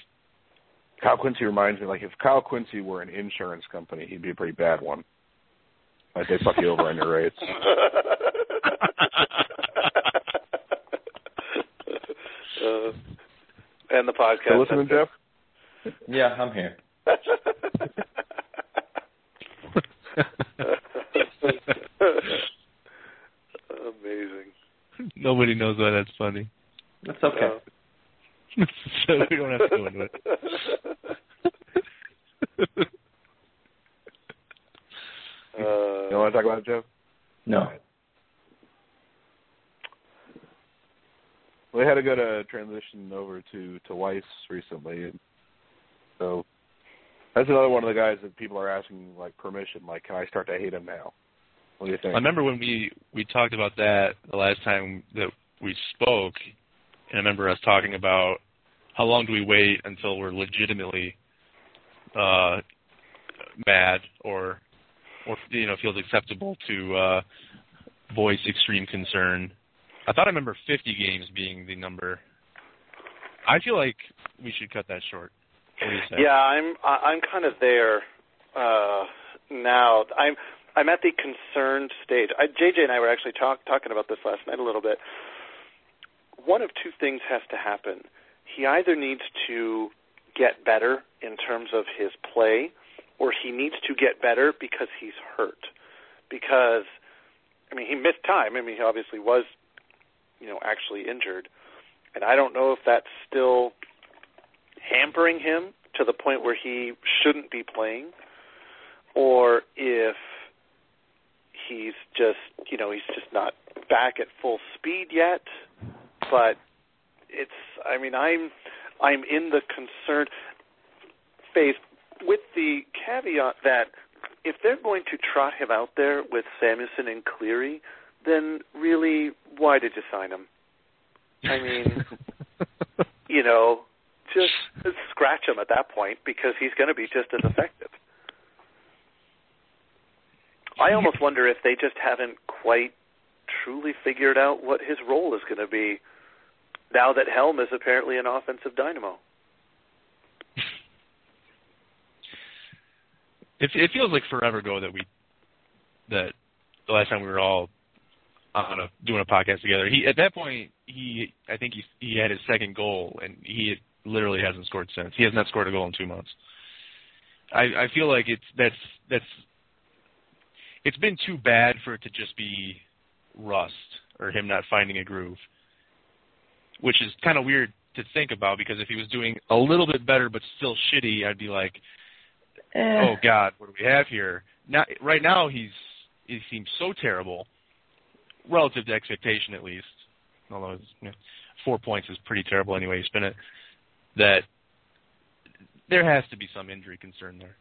Kyle Quincey reminds me like if Kyle Quincey were an insurance company, he'd be a pretty bad one. Like they fuck you over on your rates.
uh, and the podcast.
So listening, Jeff?
yeah, I'm here.
Amazing.
Nobody knows why that's funny.
That's okay.
Uh,
so we don't have to go into it.
uh,
You want to talk about it, Jeff?
no.
We had a good uh, transition over to to Weiss recently, and so that's another one of the guys that people are asking like permission. Like, can I start to hate him now? What do you think?
I remember when we we talked about that the last time that we spoke, and I remember us talking about how long do we wait until we're legitimately uh, mad or or you know feels acceptable to uh, voice extreme concern. I thought I remember 50 games being the number. I feel like we should cut that short.
Yeah, I'm I'm kind of there uh, now. I'm I'm at the concerned stage. I, JJ and I were actually talk, talking about this last night a little bit. One of two things has to happen. He either needs to get better in terms of his play, or he needs to get better because he's hurt. Because I mean, he missed time. I mean, he obviously was, you know, actually injured, and I don't know if that's still hampering him to the point where he shouldn't be playing, or if he's just, you know, he's just not back at full speed yet. But it's, I mean, I'm, I'm in the concerned phase with the caveat that if they're going to trot him out there with Samuelsson and Cleary, then really, why did you sign him? I mean, you know, just scratch him at that point because he's going to be just as effective. I almost wonder if they just haven't quite truly figured out what his role is going to be now that Helm is apparently an offensive dynamo.
It, it feels like forever ago that we that the last time we were all on a doing a podcast together. He at that point he I think he he had his second goal and he literally hasn't scored since. He has not scored a goal in two months. I I feel like it's that's that's it's been too bad for it to just be rust or him not finding a groove, which is kind of weird to think about because if he was doing a little bit better but still shitty, I'd be like,
Eh.
oh God, what do we have here? Now, right now he's he seems so terrible, relative to expectation at least. Although it's, you know, four points is pretty terrible anyway. You spin it. That there has to be some injury concern there.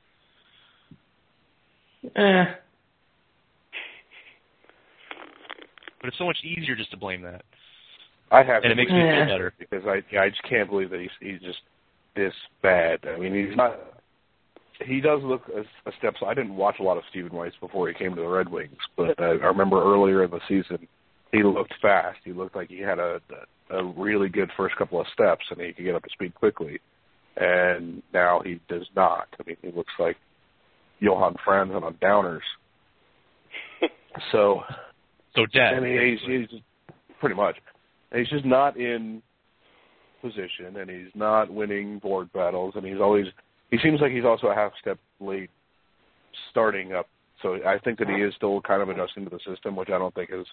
Eh.
But it's so much easier just to blame that.
I have
And
to
it makes me feel better.
because I I just can't believe that he's he's just this bad. I mean, he's not. He does look a, a step. So I didn't watch a lot of Stephen Weiss before he came to the Red Wings, but uh, I remember earlier in the season he looked fast. He looked like he had a a really good first couple of steps, and he could get up to speed quickly. And now he does not. I mean, he looks like Johan Franzen on downers. So
So dead.
I mean, he's, he's pretty much. And he's just not in position, and he's not winning board battles, and he's always. He seems like he's also a half step late starting up. So I think that he is still kind of adjusting to the system, which I don't think is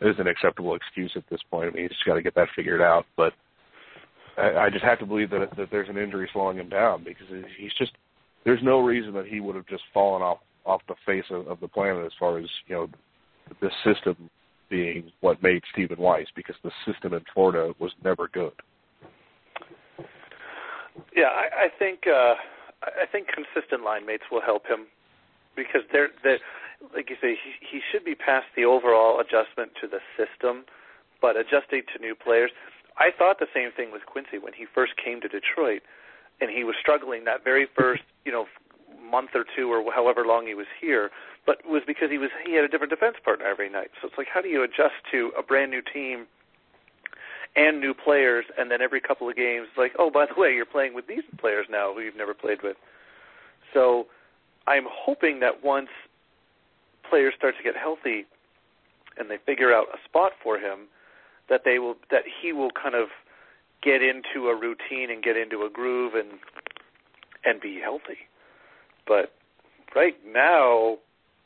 is an acceptable excuse at this point. I mean, he's just got to get that figured out. But I, I just have to believe that that there's an injury slowing him down because he's just. There's no reason that he would have just fallen off off the face of, of the planet as far as you know the system being what made Stephen Weiss because the system in Florida was never good.
Yeah, I, I think uh, I think consistent line mates will help him because they're they like you say he he should be past the overall adjustment to the system, but adjusting to new players. I thought the same thing with Quincey when he first came to Detroit, and he was struggling that very first you know month or two or however long he was here, but it was because he was he had a different defense partner every night. So it's like how do you adjust to a brand new team? And new players, and then every couple of games, like, oh, by the way, you're playing with these players now who you've never played with. So I'm hoping that once players start to get healthy and they figure out a spot for him, that they will that he will kind of get into a routine and get into a groove and and be healthy. But right now,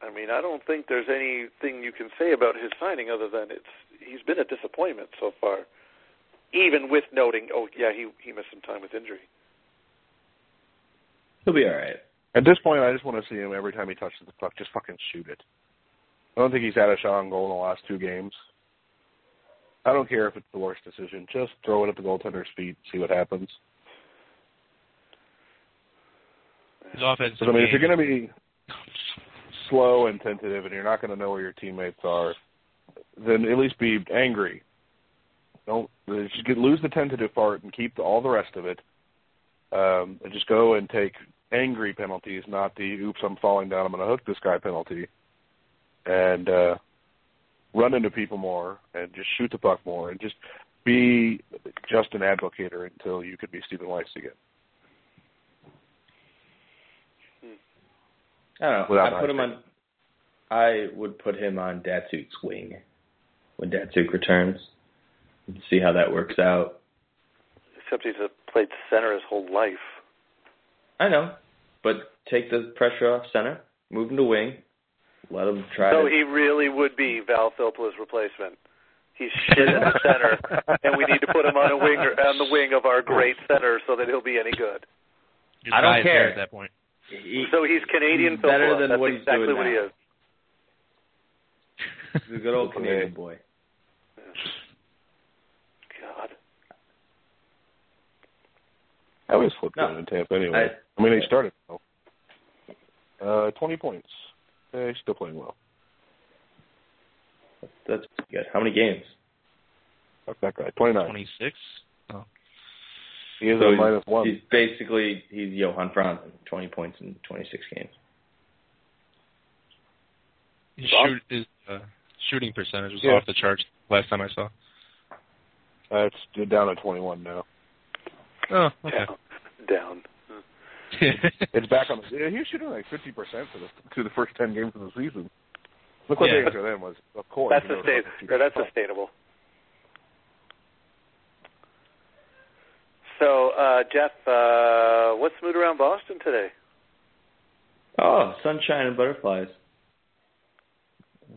I mean, I don't think there's anything you can say about his signing other than it's he's been a disappointment so far even with noting, oh yeah, he he missed some time with injury.
He'll be all right.
At this point, I just want to see him every time he touches the puck, just fucking shoot it. I don't think he's had a shot on goal in the last two games. I don't care if it's the worst decision. Just throw it at the goaltender's feet, see what happens.
His offense.
'Cause, I mean, if you're going to be slow and tentative, and you're not going to know where your teammates are, then at least be angry. Don't just get, lose the tentative part and keep the, all the rest of it. Um, and just go and take angry penalties, not the "oops, I'm falling down, I'm going to hook this guy" penalty, and uh, run into people more and just shoot the puck more and just be just an advocator until you could be Stephen Weiss again.
I don't know.
Without
I put him on. I would put him on Datsyuk's wing when Datsuk returns. And see how that works out.
Except he's uh, played center his whole life.
I know, but take the pressure off center, move him to wing, let him try.
So
to,
he really would be Val Filppula's replacement. He's shit in the center, and we need to put him on a wing or, on the wing of our great center so that he'll be any good.
Just
I don't care.
At that point.
he,
So he's Canadian
He's better
Filppula.
than
That's
what he's doing
what he
now.
is.
he's a good old Canadian boy.
God.
I always flip
No.
good in Tampa anyway. I, mean, they started well. Uh, 20 points. He's still playing well.
that's good. How many games?
Fuck that guy. Twenty nine.
26.
He is
So
a minus one.
He's basically he's Johan Franzen, 20 points in 26 games.
His, shoot, his uh, shooting percentage was
Yeah.
off the charts last time I saw.
Uh, it's down to twenty one now.
Oh, okay.
Down.
It's back on. The, he was shooting like fifty percent for the to the first ten games of the season. Look what
Yeah.
the answer then was. Of course,
That's
you know,
sustain-
fucking
or that's sustainable. So, uh, Jeff, uh, what's the mood around Boston today?
Oh, sunshine and butterflies.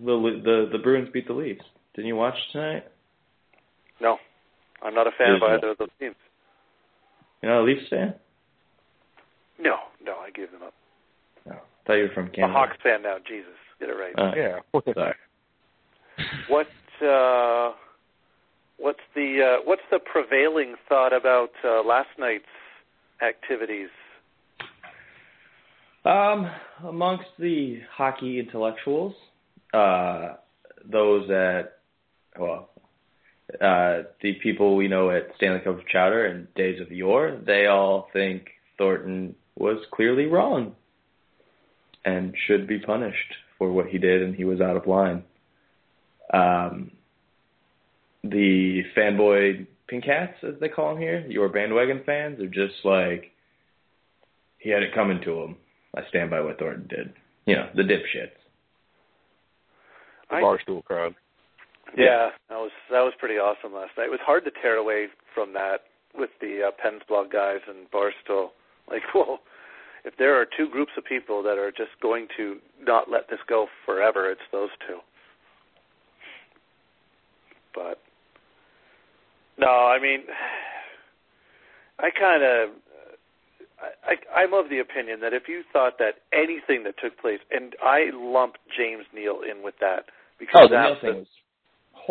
The the the Bruins beat the Leafs. Didn't you watch tonight?
No, I'm not a fan of
There's
either of those teams.
You're not a Leafs fan?
No, no, I gave them up.
No. I thought you were from
I'm a
Canada.
Hawks fan now. Jesus, get it right.
Uh,
Yeah.
Sorry.
What uh, what's the uh, what's the prevailing thought about uh, last night's activities?
Um, amongst the hockey intellectuals, uh, those that, well, uh, the people we know at Stanley Cup of Chowder and Days of Yore, they all think Thornton was clearly wrong and should be punished for what he did, and he was out of line. Um, the fanboy pink hats, as they call them here, your bandwagon fans, are just like, he had it coming to him. I stand by what Thornton did. You know, the dipshits.
The
I-
barstool crowd.
Yeah, that was that was pretty awesome last night. It was hard to tear away from that with the uh, Pens blog guys and Barstool. Like, well, if there are two groups of people that are just going to not let this go forever, it's those two. But no, I mean, I kind of. I, I, I'm of the opinion that if you thought that anything that took place, and I lumped James Neal in with that because
Oh, the Neal thing was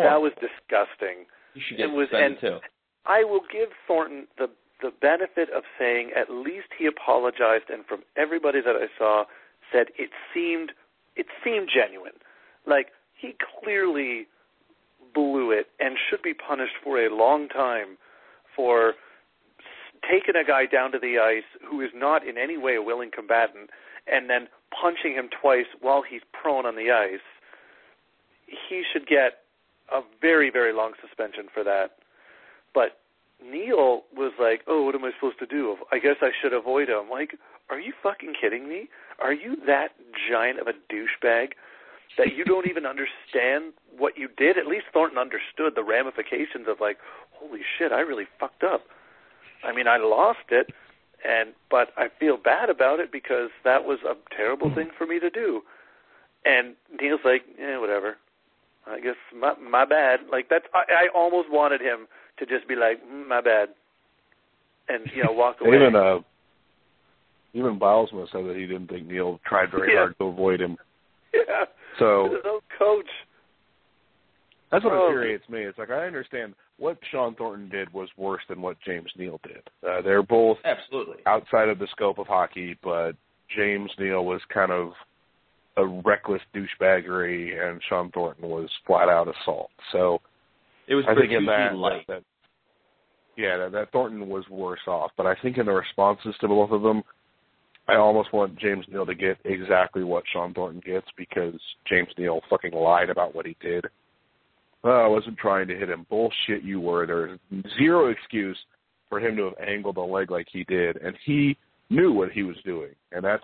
that was disgusting.
you should get
it was-
suspended
and-
too.
I will give Thornton the the benefit of saying at least he apologized, and from everybody that I saw, said it seemed it seemed genuine. Like he clearly blew it and should be punished for a long time for taking a guy down to the ice who is not in any way a willing combatant and then punching him twice while he's prone on the ice. He should get a very very long suspension for that. But Neal was like, "Oh, what am I supposed to do? I guess I should avoid him." Like, are you fucking kidding me? Are you that giant of a douchebag that you don't even understand what you did? At least Thornton understood the ramifications of like, "Holy shit, I really fucked up." I mean, I lost it, and but I feel bad about it because that was a terrible thing for me to do. And Neal's like, "Yeah, whatever. I guess my my bad." Like that's I, I almost wanted him to just be like, mm, "My bad," and you know walk away.
Even uh, even Bylsma said that he didn't think Neal tried very
Yeah.
hard to avoid him.
yeah,
So
his own coach.
that's what
Oh.
infuriates me. It's like I understand what Shawn Thornton did was worse than what James Neal did. Uh, they're both
Absolutely.
outside of the scope of hockey, but James Neal was kind of a reckless douchebaggery, and Shawn Thornton was flat out assault. So
It was
I think in that,
light.
that, that yeah, that, that Thornton was worse off. But I think in the responses to both of them, I almost want James Neal to get exactly what Shawn Thornton gets because James Neal fucking lied about what he did. Oh, I wasn't trying to hit him. Bullshit, you were. There's zero excuse for him to have angled a leg like he did, and he knew what he was doing, and that's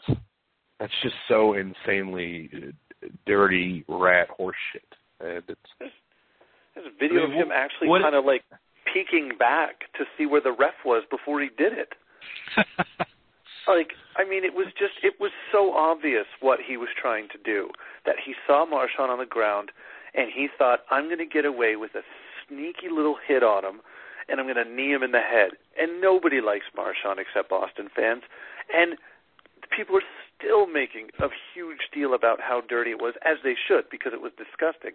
that's just so insanely uh, dirty rat horseshit. And it's
There's a video
I mean,
of him actually kind of like peeking back to see where the ref was before he did it. Like, I mean, it was just, it was so obvious what he was trying to do that he saw Marchand on the ground and he thought, I'm going to get away with a sneaky little hit on him and I'm going to knee him in the head. And nobody likes Marchand except Boston fans. And people are still making a huge deal about how dirty it was, as they should, because it was disgusting.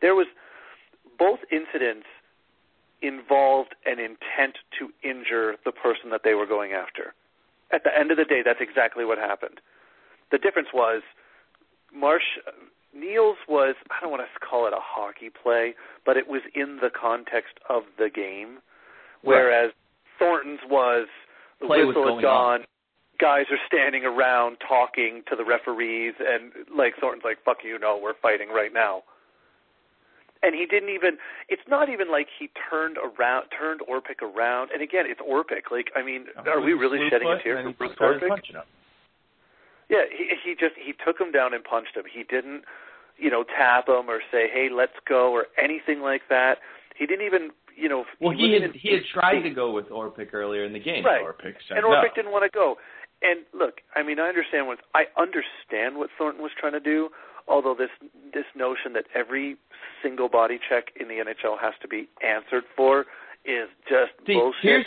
There was both incidents involved an intent to injure the person that they were going after. At the end of the day, that's exactly what happened. The difference was Marsh Neal's was I don't want to call it a hockey play, but it was in the context of the game, whereas Thornton's was the
Play
whistle
going
had gone, guys are standing around talking to the referees, and like Thornton's like, "Fuck you, no, we're fighting right now." And he didn't even. It's not even like he turned around, turned Orpik around. And again, it's Orpik. Like, I mean, are we really shedding a tear for Bruce
he
Orpik? Yeah, he he just he took him down and punched him. He didn't, you know, tap him or say, "Hey, let's go" or anything like that. He didn't even, you know.
Well, he
wasn't
had
even-
he had tried to go with Orpik earlier in the game.
Right.
Orpik said
and
no.
Orpik didn't want to go. And look, I mean, I understand what I understand what Thornton was trying to do. Although this this notion that every single body check in the NHL has to be answered for is just
See,
bullshit.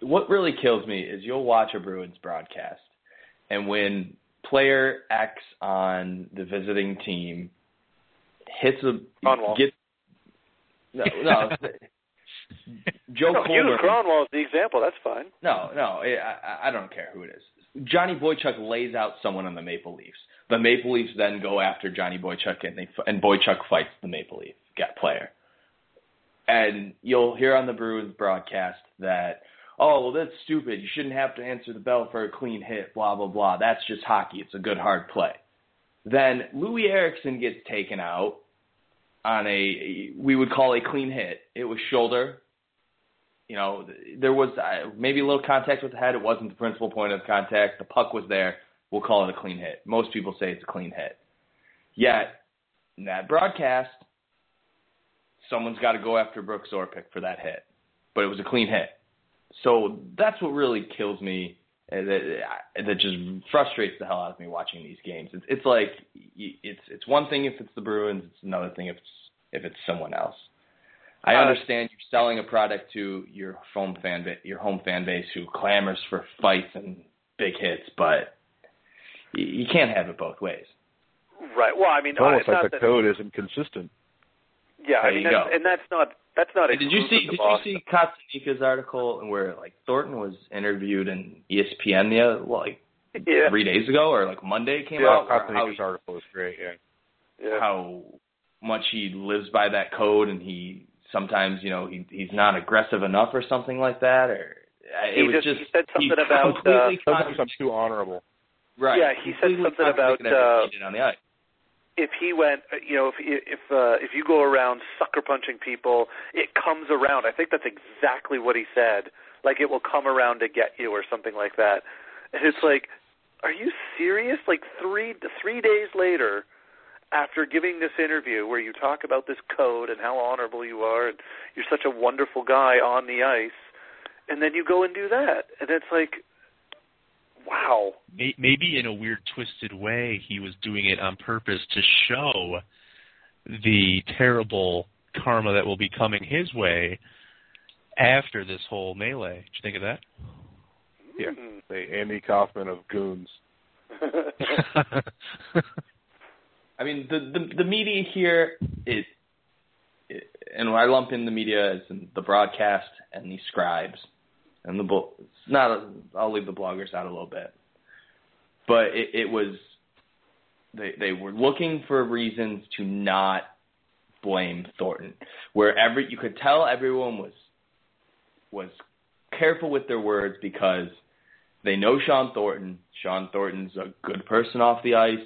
what really kills me is you'll watch a Bruins broadcast, and when player X on the visiting team hits a
Kronwall.
gets no no Joe
no,
Colburn
Kronwall as the example. That's fine.
no no I, I don't care who it is Johnny Boychuk lays out someone on the Maple Leafs the Maple Leafs then go after Johnny Boychuk and they and Boychuk fights the Maple Leaf get player and you'll hear on the Bruins broadcast that, oh, well, that's stupid. You shouldn't have to answer the bell for a clean hit, blah, blah, blah. That's just hockey. It's a good, hard play. Then Loui Eriksson gets taken out on a, we would call a clean hit. It was shoulder. You know, there was uh, maybe a little contact with the head. It wasn't the principal point of contact. The puck was there. We'll call it a clean hit. Most people say it's a clean hit. Yet, in that broadcast, someone's got to go after Brooks Orpik for that hit. But it was a clean hit. So that's what really kills me. That, that just frustrates the hell out of me watching these games. It's, it's like it's it's one thing if it's the Bruins, it's another thing if it's if it's someone else. I
Uh,
understand you're selling a product to your home fan ba- your home fan base who clamors for fights and big hits, but you, you can't have it both ways.
Right. Well, I mean,
It's almost
uh,
like the
that,
code isn't consistent.
yeah. I mean,
you
that's,
go.
and that's not that's not.
Did you see?
exclusive to
Did you see Kotsanika's article where like Thornton was interviewed in ESPN the other, like
Yeah.
three days ago or like Monday came
Yeah,
out? or how,
Kotsanika's article is great. Yeah.
Yeah.
how much he lives by that code and he sometimes you know he he's not aggressive enough or something like that or uh,
He
was
just-
just
he said something
he
about,
completely
Sometimes I'm too honorable.
right
Yeah, he said something about, uh,
on the ice.
if he went, uh, you know, if if uh, if you go around sucker punching people, it comes around. I think that's exactly what he said. Like it will come around to get you or something like that. And it's like, are you serious? Like three three days later, after giving this interview where you talk about this code and how honorable you are and you're such a wonderful guy on the ice, and then you go and do that, and it's like, wow.
Maybe in a weird, twisted way, he was doing it on purpose to show the terrible karma that will be coming his way after this whole melee. Did you think of that?
Yeah.
Hmm.
The Andy Kaufman of goons.
I mean, the the, the media here is, and I lump in the media as the broadcast and the scribes and the it's not. A, I'll leave the bloggers out a little bit, but it, it was they they were looking for reasons to not blame Thornton, where every you could tell everyone was was careful with their words because they know Shawn Thornton. Shawn Thornton's a good person off the ice.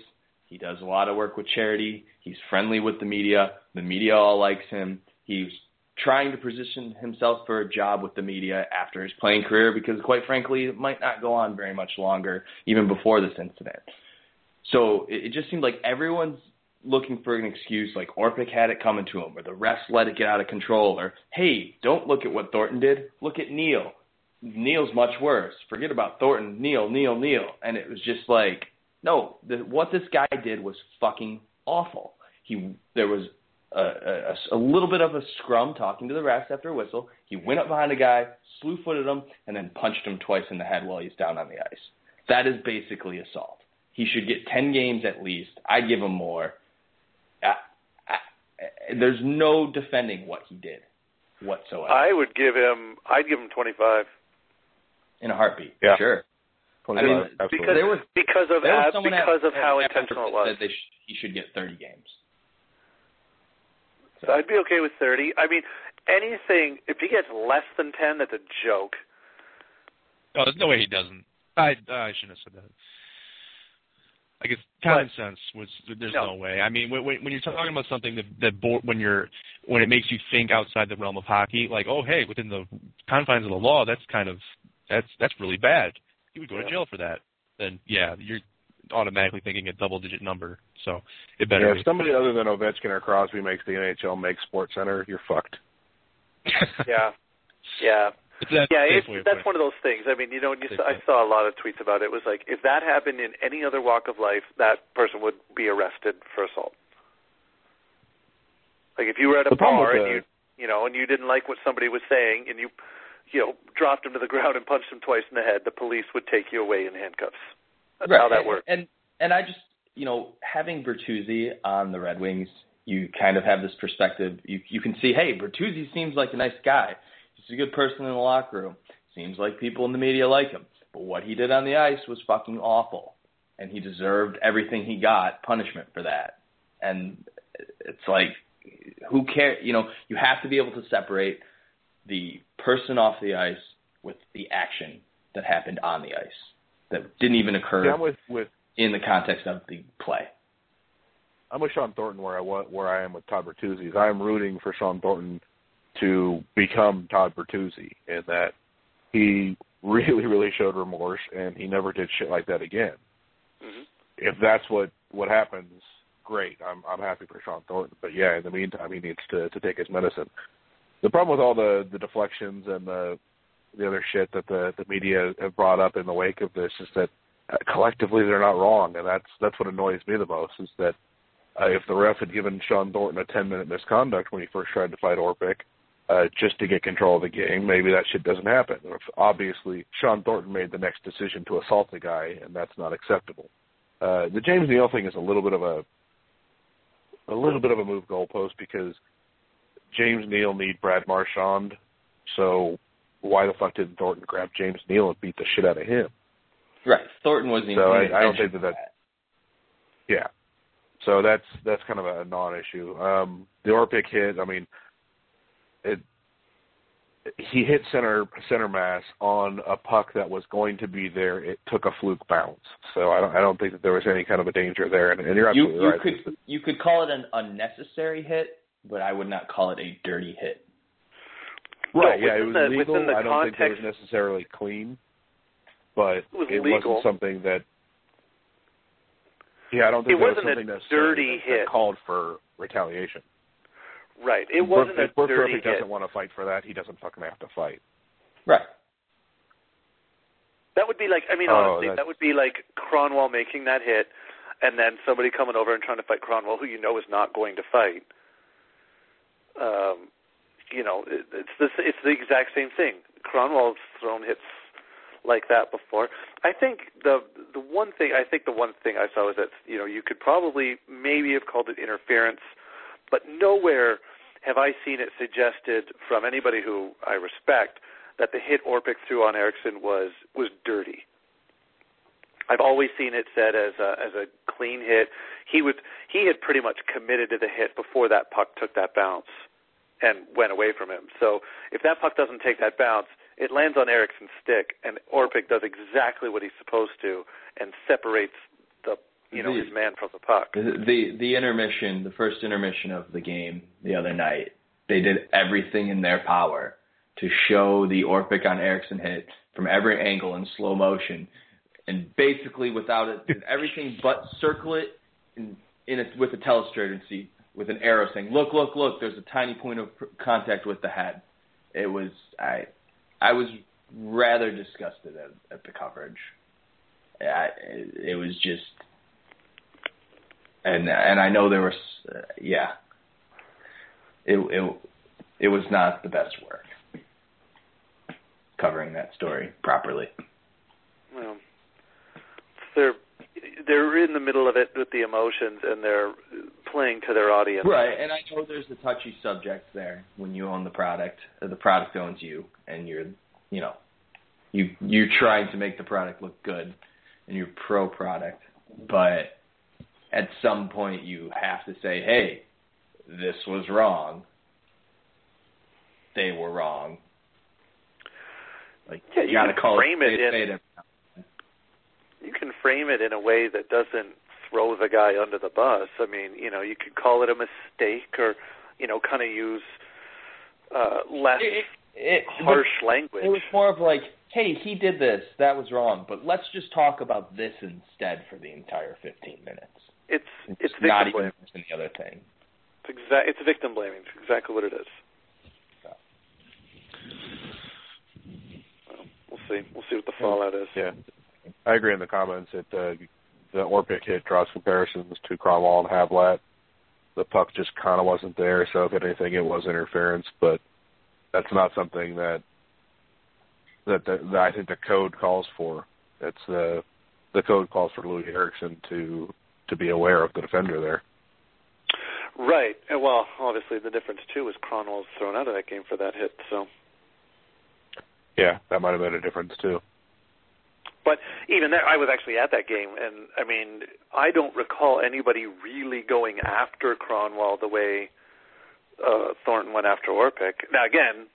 He does a lot of work with charity. He's friendly with the media. The media all likes him. He's trying to position himself for a job with the media after his playing career because, quite frankly, it might not go on very much longer, even before this incident. So it, it just seemed like everyone's looking for an excuse, like Orpik had it coming to him, or the refs let it get out of control, or hey, don't look at what Thornton did. Look at Neal. Neal's much worse. Forget about Thornton. Neal, Neal, Neal. And it was just like, no, the, what this guy did was fucking awful. He there was a, a, a little bit of a scrum talking to the refs after a whistle. He went up behind a guy, slew footed him, and then punched him twice in the head while he's down on the ice. That is basically assault. He should get ten games at least. I'd give him more. I, I, there's no defending what he did whatsoever
I would give him. I'd give him twenty five.
in a heartbeat.
Yeah.
Sure.
25,
mean,
because
There was
because of
was
ab-
someone at-
because of how intentional it
that
was.
They sh- he should get 30 games.
So I'd be okay with 30. I mean, anything if he gets less than 10, that's a joke.
Oh, there's no way he doesn't. I I shouldn't have said that. I guess common sense was there's
No.
no, way. I mean, when, when when you're talking about something that that bo- when you're when it makes you think outside the realm of hockey, like oh hey, within the confines of the law, that's kind of that's that's really bad. You would go
Yeah.
to jail for that. Then yeah, you're automatically thinking a double digit number. So it better
Yeah,
be.
if somebody other than Ovechkin or Crosby makes the NHL make Sports Center, you're fucked.
Yeah, yeah,
It's that
yeah. It's, that's
putting
one of those things. I mean, you know, when you
Safe
saw, I saw a lot of tweets about it. It was like if that happened in any other walk of life, that person would be arrested for assault. Like if you were at a
The problem
bar and you, you know, and you didn't like what somebody was saying, and you, you know, dropped him to the ground and punched him twice in the head, the police would take you away in handcuffs. That's how that works.
And and I just you know having Bertuzzi on the Red Wings, you kind of have this perspective. You you can see, hey, Bertuzzi seems like a nice guy. He's a good person in the locker room. Seems like people in the media like him. But what he did on the ice was fucking awful, and he deserved everything he got, punishment for that. And it's like, who cares? You know, you have to be able to separate the person off the ice with the action that happened on the ice that didn't even occur
Yeah, with with
in the context of the play.
I'm with Shawn Thornton where I wa- where I am with Todd Bertuzzi. I'm rooting for Shawn Thornton to become Todd Bertuzzi in that he really really showed remorse and he never did shit like that again.
Mhm.
If that's what what happens, great. I'm I'm happy for Shawn Thornton. But yeah, in the meantime, he needs to to take his medicine. The problem with all the the deflections and the the other shit that the the media have brought up in the wake of this is that uh, collectively they're not wrong, and that's that's what annoys me the most is that uh, if the ref had given Shawn Thornton a 10 minute misconduct when he first tried to fight Orpik, uh, just to get control of the game, maybe that shit doesn't happen. Obviously Shawn Thornton made the next decision to assault the guy, and that's not acceptable. Uh, the James Neal thing is a little bit of a a little bit of a move goalpost because James Neal need Brad Marchand, so why the fuck didn't Thornton grab James Neal and beat the shit out of him?
Right. Thornton wasn't even.
So I- I don't think that that- Yeah. So that's that's kind of a non-issue. Um, the Orpik hit. I mean, it. He hit center center mass on a puck that was going to be there. It took a fluke bounce. So I don't I don't think that there was any kind of a danger there. And, and you're
You
absolutely
you
right.
could you could call it an unnecessary hit, but I would not call it a dirty hit.
right?
No,
yeah, it was
the-
legal.
within the
I don't think it was necessarily clean, but
It was
it
legal.
wasn't something that. Yeah, I don't think
It
was
wasn't a
something necessarily
dirty
that, that
hit.
called for retaliation.
Right. It wasn't
Brooke,
a
Brooke
dirty
Murphy
hit.
doesn't want to fight for that. He doesn't fucking have to fight.
Right.
That would be like I mean
Oh,
honestly,
that's-
that would be like Kronwall making that hit and then somebody coming over and trying to fight Kronwall who you know is not going to fight. Um you know, it, it's the it's the exact same thing. Kronwall's thrown hits like that before. I think the the one thing I think the one thing I saw was that you know you could probably maybe have called it interference, but nowhere have I seen it suggested from anybody who I respect that the hit Orpik threw on Eriksson was was dirty. I've always seen it said as a as a clean hit. He was he had pretty much committed to the hit before that puck took that bounce and went away from him. So if that puck doesn't take that bounce, it lands on Eriksson's stick, and Orpik does exactly what he's supposed to and separates the you know
The-
his man from the puck.
The, the intermission, the first intermission of the game the other night, they did everything in their power to show the Orpik on Eriksson hit from every angle in slow motion, and basically without it, did everything but circle it in, in it with a telestrator and see with an arrow saying, "Look, look, look! There's a tiny point of contact with the head." It was I, I was rather disgusted at, at the coverage. I, it was just and and I know there was uh, yeah, it it it was not the best work covering that story properly.
They're they're in the middle of it with the emotions, and they're playing to their audience.
Right, and I know there's a touchy subject there when you own the product, or the product owns you, and you're you know You you're trying to make the product look good, and you're pro product, but at some point you have to say, hey, this was wrong. They were wrong. Like
Yeah,
you,
you
got to call
frame
it.
it in-
it-
you can frame it in a way that doesn't throw the guy under the bus. I mean, you know, you could call it a mistake or, you know, kind of use uh, less
It- it- but
harsh language.
It was more of like, hey, he did this, that was wrong, but let's just talk about this instead for the entire 15 minutes.
it's
It's,
it's
not even mention the other thing.
It's exa- it's victim blaming. It's exactly what it is. Well, we'll see. We'll see what the fallout is.
Yeah, I agree in the comments that uh, the Orpik hit draws comparisons to Kronwall and Havlat. The puck just kind of wasn't there, so if anything, it was interference. But that's not something that that, that, that I think the code calls for. It's the the code calls for Loui Eriksson to to be aware of the defender there.
Right. Well, obviously the difference too is Kronwall's thrown out of that game for that hit. So,
Yeah, that might have made a difference too.
But even there, I was actually at that game, and I mean, I don't recall anybody really going after Cronwell the way uh, Thornton went after Orpik. Now again,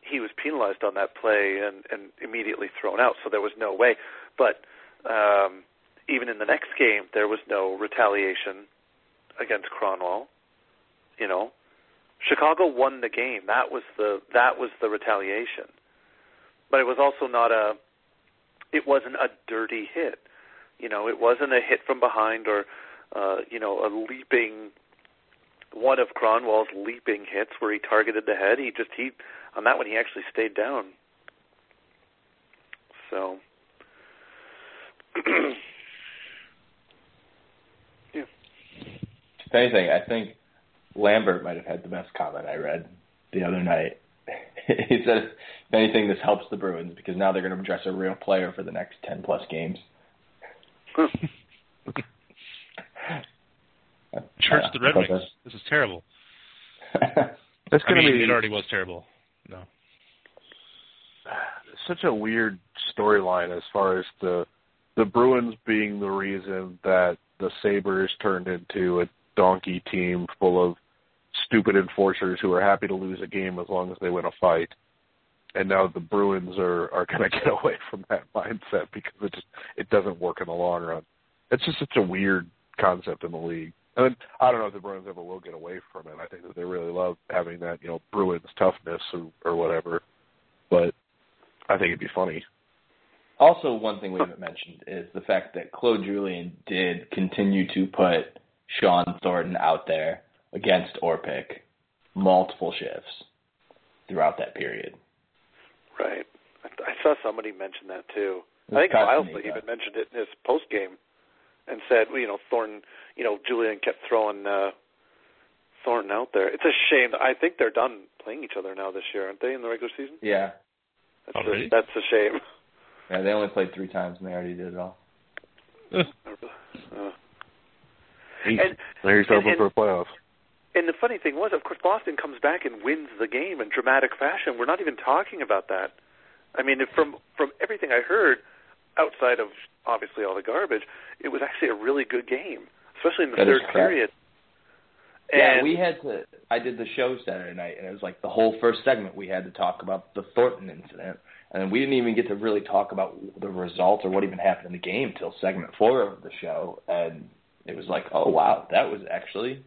he was penalized on that play and, and immediately thrown out, so there was no way. But um, even in the next game, there was no retaliation against Cronwell. You know, Chicago won the game. That was the that was the retaliation. But it was also not a. It wasn't a dirty hit. You know, it wasn't a hit from behind or, uh, you know, a leaping. One of Cronwell's leaping hits where he targeted the head. He just he on that one he actually stayed down. So.
If anything, I think Lambert might have had the best comment I read the other night. he said, if anything, this helps the Bruins because now they're going to dress a real player for the next 10 plus games.
Church the Red Wings. This is terrible.
that-
It's
I
going to be
it already was terrible. No.
such a weird storyline as far as the the Bruins being the reason that the Sabres turned into a donkey team full of stupid enforcers who are happy to lose a game as long as they win a fight. And now the Bruins are are going to get away from that mindset because it just it doesn't work in the long run. It's just such a weird concept in the league. And I don't know if the Bruins ever will get away from it. I think that they really love having that, you know, Bruins toughness or, or whatever. But I think it'd be funny.
Also, one thing we haven't mentioned is the fact that Claude Julien did continue to put Shawn Thornton out there against Orpik multiple shifts throughout that period.
Right. I, I saw somebody mention that too. I think
was
Miles
fascinating,
even mentioned it in his post game, and said, well, you know, Thornton, you know, Julien kept throwing uh, Thornton out there. It's a shame. I think they're done playing each other now this year, aren't they? In the regular season.
Yeah.
That's
Already?
a, that's a shame.
Yeah, they only played three times and they already did it all.
Uh, And-
there he's hoping
and-
for a playoff.
And the funny thing was, of course, Boston comes back and wins the game in dramatic fashion. We're not even talking about that. I mean, if from from everything I heard, outside of obviously all the garbage, it was actually a really good game, especially in the
That
third period.
yeah, we had to. I did the show Saturday night, and it was like the whole first segment we had to talk about the Thornton incident, and we didn't even get to really talk about the results or what even happened in the game till segment four of the show, and it was like, oh wow, that was actually.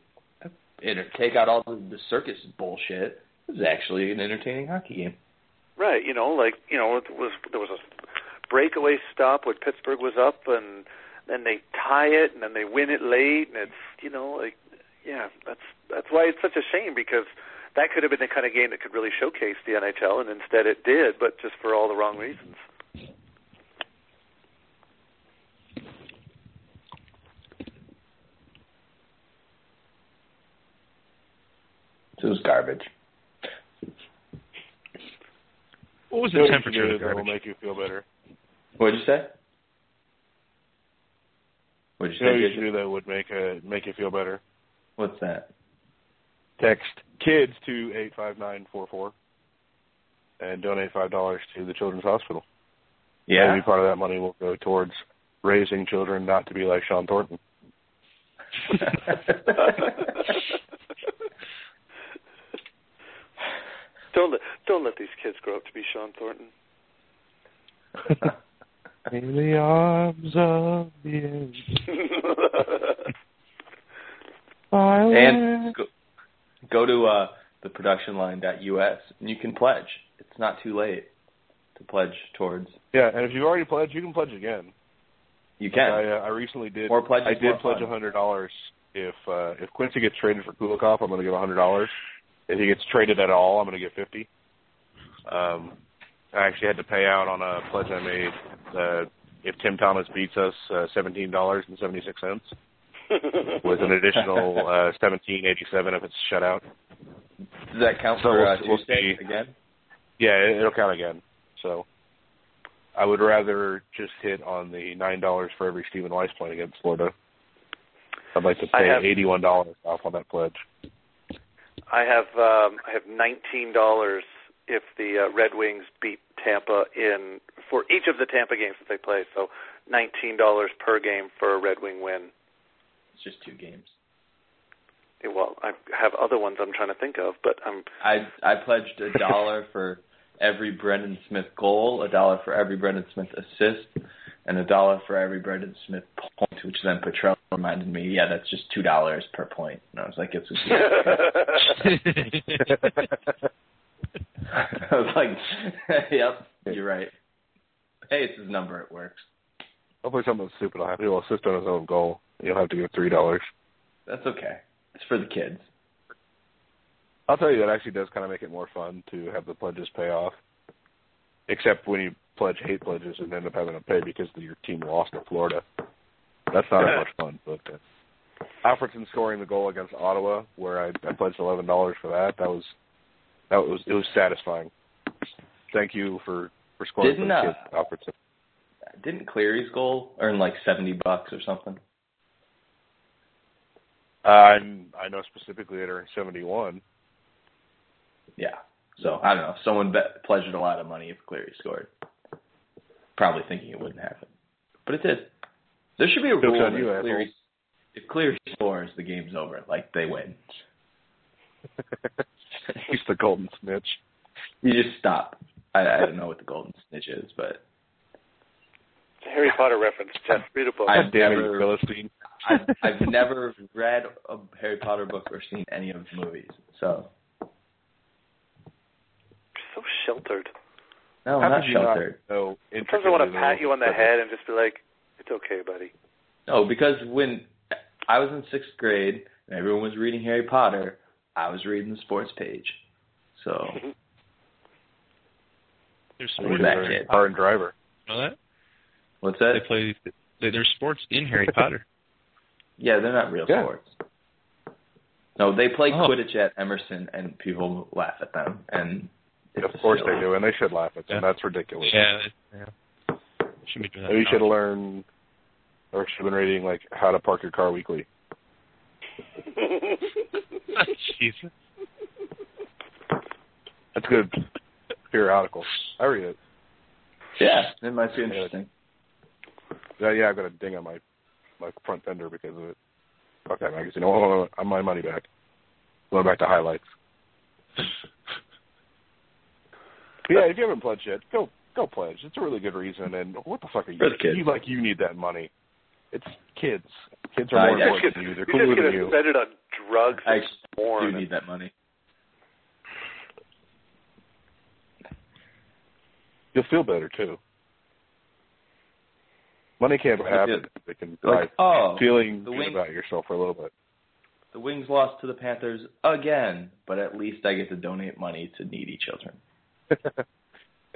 It take out all the, the circus bullshit. It was actually an entertaining hockey game.
right, you know, like you know, it was there was a breakaway stop when Pittsburgh was up, and then they tie it, and then they win it late, and it's you know, like yeah, that's that's why it's such a shame because that could have been the kind of game that could really showcase the NHL, and instead it did, but just for all the wrong reasons.
So it was garbage.
What was the
what
temperature of the
that will make you feel better.
What'd you say? What did
You know
you
what you
say?
should do that would make a make you feel better.
What's that?
Text kids to eight five nine four four, and donate five dollars to the Children's Hospital.
Yeah.
Maybe part of that money will go towards raising children not to be like Shawn Thornton.
don't let don't let these kids grow up to be Shawn Thornton.
In the arms of the angel.
and go, go to uh, the productionline.us and you can pledge. It's not too late to pledge towards.
yeah, and if you've already pledged, you can pledge again.
You can.
I, uh, I recently did.
More pledges,
I did
more
pledge a hundred dollars. If uh, if Quincey gets traded for Kulikov, I'm going to give a hundred dollars. If he gets traded at all, I'm going to get fifty. Um, I actually had to pay out on a pledge I made. Uh, if Tim Thomas beats us, uh, seventeen dollars and seventy six cents with an additional uh, seventeen eighty seven if it's shut out.
Does that count
So
for
we'll-
uh,
we'll
Tuesday
see.
again?
Yeah, it, it'll count again. So I would rather just hit on the nine dollars for every Stephen Weiss playing against Florida. I'd like to pay
have-
eighty one dollars off on that pledge.
I have um, I have nineteen dollars if the uh, Red Wings beat Tampa in for each of the Tampa games that they play. So nineteen dollars per game for a Red Wing win.
It's just two games.
Yeah, Well, I have other ones I'm trying to think of, but I'm
I I pledged a dollar for every Brendan Smith goal, a dollar for every Brendan Smith assist, and a dollar for every Brendan Smith point. Which then Petrell reminded me, yeah, that's just two dollars per point. And I was like, it's. I was like, yep, you're right. Hey, it's his number. It works.
Hopefully something stupid will happen. He'll assist on his own goal. You'll have to give three dollars.
That's okay. It's for the kids.
I'll tell you that actually does kind of make it more fun to have the pledges pay off. Except when you pledge hate pledges and end up having to pay because your team lost to Florida. That's not as much fun. But uh, Alfredsson scoring the goal against Ottawa, where I, I pledged eleven dollars for that. That was that was it was satisfying. Thank you for for scoring
Didn't,
for the
uh,
kids, Alfredsson.
Didn't Cleary's goal earn like seventy bucks or something?
Uh, I'm, I know specifically that earned seventy one.
Yeah. So I don't know. Someone bet, pledged a lot of money if Cleary scored, probably thinking it wouldn't happen, but it did. There should be a rule that
you,
if Cleary, if Cleary scores, the game's over. Like they win.
He's the golden snitch.
You just stop. I, I don't know what the golden snitch is, but
it's a Harry Potter reference. Jeff, read a book.
I-
God damn it,
never-
Philistine.
I've, I've never read a Harry Potter book or seen any of the movies. So
so sheltered.
No,
How
I'm not
could you not
sheltered.
know
Sometimes I want to pat you on the
rules?
head and just be like, "It's okay, buddy."
No, because when I was in sixth grade and everyone was reading Harry Potter, I was reading the sports page. So
There's
Look
sports.
at that
You're
kid.
a Car and driver.
You know that?
what's that?
They play. They, there's sports in Harry Potter.
Yeah, they're not real
Yeah.
sports. No, they play
Oh.
Quidditch at Emerson, and people laugh at them. And it's
Of course
silly.
they do, and they should laugh at them.
Yeah.
That's ridiculous.
yeah. Yeah. Should be doing that.
You should have learned, or should have been reading like How to Park Your Car Weekly.
Jesus.
That's a good periodical. I read it.
Yeah, it might be interesting.
Yeah, yeah, I've got a ding on my my front fender because of it. Fuck that magazine. I want I want my money back. Going back to highlights. But yeah, if you haven't pledged yet, go go pledge. It's a really good reason. And what the fuck are you?
Kids.
You like you need that money. It's kids. Kids are
Uh,
more
yeah,
important than you. They're
You're
cooler
just
than
gonna
you.
spend it on drugs
I
and porn.
do need that money.
You'll feel better too. Money can't
Like
happen.
it-
It can buy
Like, oh,
feeling good
wing-
about yourself for a little bit.
the Wings lost to the Panthers again, but at least I get to donate money to needy children.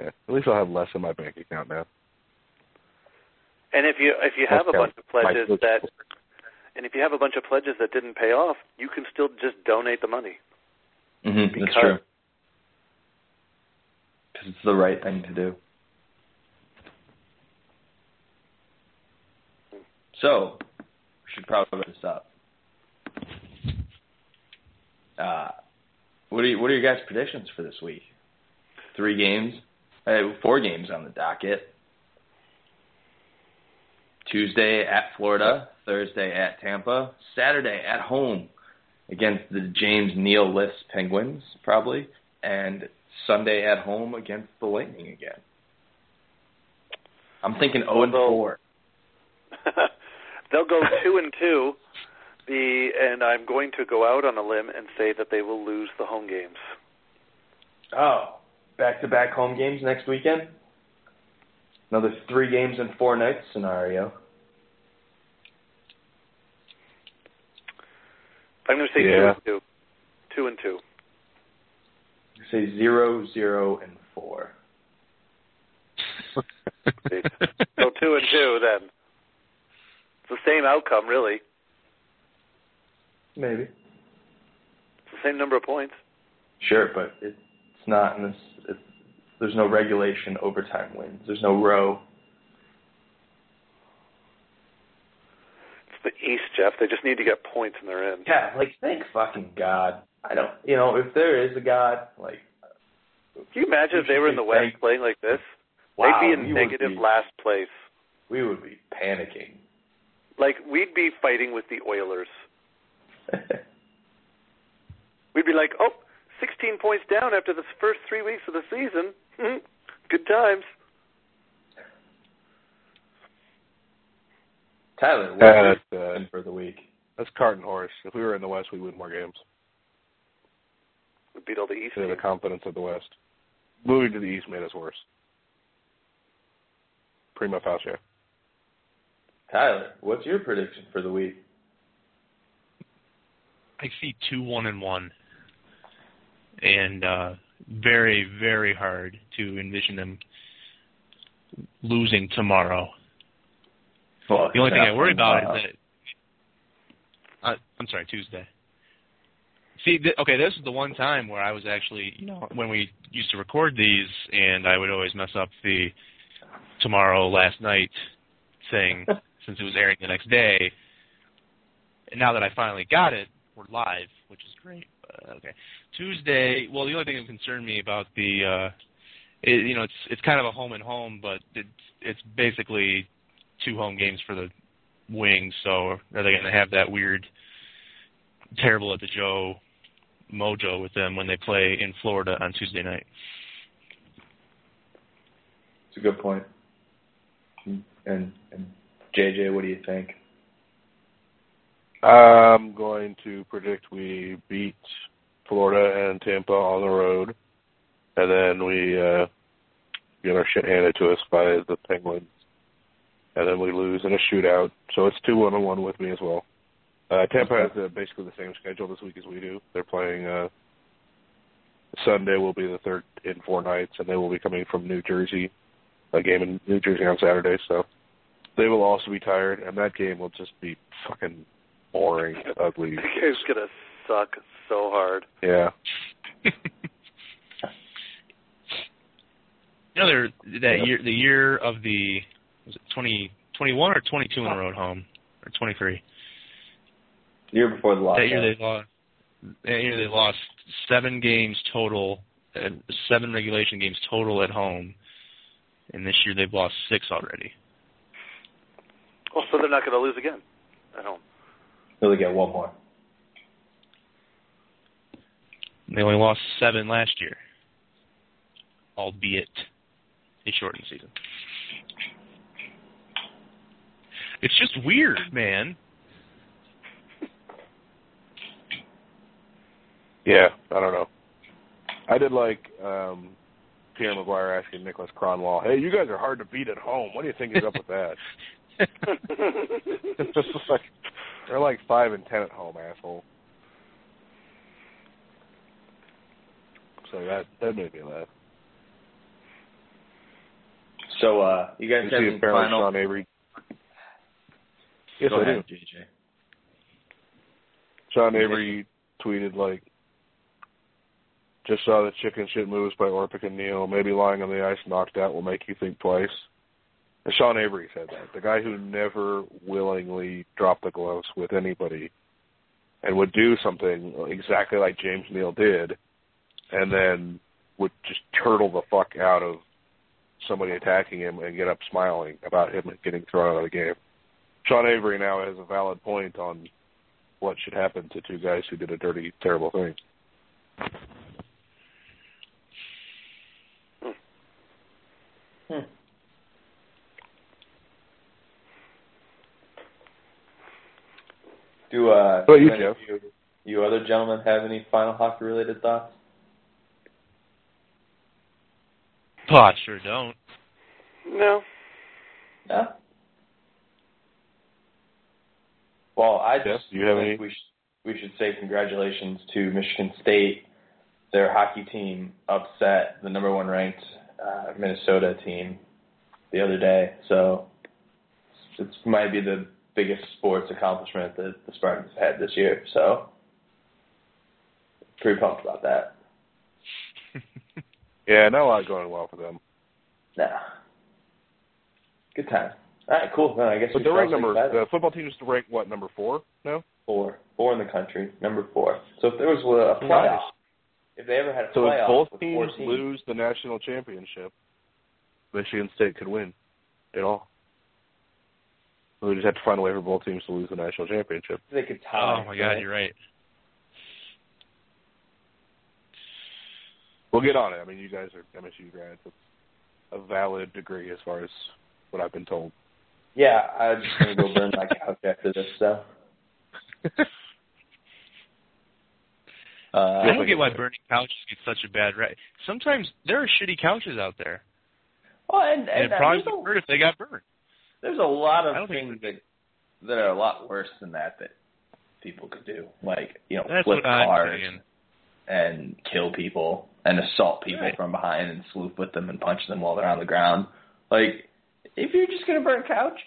Yeah, at least I'll have less in my bank account now.
And if you if you have a bunch of pledges
My-
that and if you have a bunch of pledges that didn't pay off, you can still just donate the money.
Mm-hmm, that's true. Because it's the right thing to do. So, we should probably wrap this up. Uh, what are you, what are your guys' predictions for this week? Three games, uh, four games on the docket. Tuesday at Florida, Thursday at Tampa, Saturday at home against the James Neal List Penguins, probably, and Sunday at home against the Lightning again. I'm thinking 0 and 4.
They'll go two and two. The and I'm going to go out on a limb and say that they will lose the home games.
Oh, back to back home games next weekend? Another three games in four nights scenario.
I'm going to say
Yeah.
two and two. Two and two.
Say zero, zero, and four.
So two and two then. It's the same outcome, really.
Maybe.
It's the same number of points.
Sure, but it's not in this. There's no regulation overtime wins. There's no row.
It's the East, Jeff. They just need to get points and they're in.
Yeah, like thank fucking God. I don't. You know, if there is a God, like
Can you imagine if they were in the
Thank-
West playing like this?
wow,
They'd be in negative
be-
last place.
We would be panicking.
Like we'd be fighting with the Oilers. We'd be like, oh, 16 points down after the first three weeks of the season. Good times.
Tyler, what's
Yeah,
your
that's, uh,
for the week?
That's cart and horse. If we were in the West, we win more games.
We beat all the East.
They the confidence of the West. Moving to the East made us worse. Prima facie.
Tyler, what's your prediction for the week?
I see two one and one, and uh, very very hard to envision them losing tomorrow.
Well,
The only thing I worry about is that uh, I'm sorry Tuesday. See, th- okay, this is the one time where I was actually, you know, when we used to record these, and I would always mess up the tomorrow last night thing since it was airing the next day. And now that I finally got it, we're live, which is great. But, okay, Tuesday. Well, the only thing that concerned me about the, uh, it, you know, it's it's kind of a home and home, but it's it's basically two home games for the Wings. So are they going to have that weird, terrible at the Joe mojo with them when they play in Florida on Tuesday night?
It's a good point. And and JJ, what do you think?
I'm going to predict we beat Florida and Tampa on the road, and then we uh, get our shit handed to us by the Penguins, and then we lose in a shootout. So it's two one and one with me as well. Uh, Tampa has uh, basically the same schedule this week as we do. They're playing uh, Sunday will be the third in four nights, and they will be coming from New Jersey, a game in New Jersey on Saturday. So they will also be tired, and that game will just be fucking boring, ugly.
The game's gonna suck so hard.
Yeah.
You know, they're, that year, the year of the was it twenty twenty one or twenty two in a row at home or twenty three.
Year before the lockdown.
That year they lost. That year they lost seven games total, uh, seven regulation games total at home, and this year they've lost six already.
Oh, so they're not gonna lose again at home.
Really get one more.
They only lost seven last year, albeit a shortened season. It's just weird, man.
Yeah, I don't know. I did like um Pierre McGuire asking Niklas Kronwall, "Hey, you guys are hard to beat at home. What do you think is up with that?" it's just like they're like five and ten at home, asshole. So that that made me laugh.
So uh you guys have
see
any final
Sean Avery. Yes,
Go
I do.
ahead, JJ.
Sean Avery tweeted like, "Just saw the chicken shit moves by Orpik and Neal. Maybe lying on the ice knocked out will make you think twice." Sean Avery said that the guy who never willingly dropped the gloves with anybody, and would do something exactly like James Neal did, and then would just turtle the fuck out of somebody attacking him and get up smiling about him getting thrown out of the game. Sean Avery now has a valid point on what should happen to two guys who did a dirty, terrible thing.
Hmm. Do uh,
What about you,
any? You, you other gentlemen have any final hockey related thoughts?
Oh, I sure don't.
No.
No. Well, I just
do you have
think
any?
we sh- we should say congratulations to Michigan State. Their hockey team upset the number one ranked uh, Minnesota team the other day. So it might be the biggest sports accomplishment that the Spartans have had this year. So pretty pumped about that.
Yeah, not a lot going well for them.
Yeah. Good time. All right, cool. Well, I guess
But they're ranked number. The football team is ranked what number four No.
four, four in the country, number four. So if there was a playoff, if they ever had a
So
playoff, so
if both teams
teams,
lose the national championship, Michigan State could win it all. We just have to find a way for both teams to lose the national championship.
they could tie.
Oh my God, you're right.
We'll get on it. I mean, you guys are MSU grads. It's a valid degree as far as what I've been told.
Yeah, I'm just gonna go burn my couch after this. So. Uh,
I don't get why burning couches get such a bad rap. Sometimes there are shitty couches out there,
well, and,
and
and
it probably
there's,
would hurt if they got burned.
There's a lot of
don't think
things that that are a lot worse than that that people could do, like you know,
That's
flip cars and kill people and assault people
Right.
from behind and swoop with them and punch them while they're on the ground. Like, if you're just gonna burn a couch,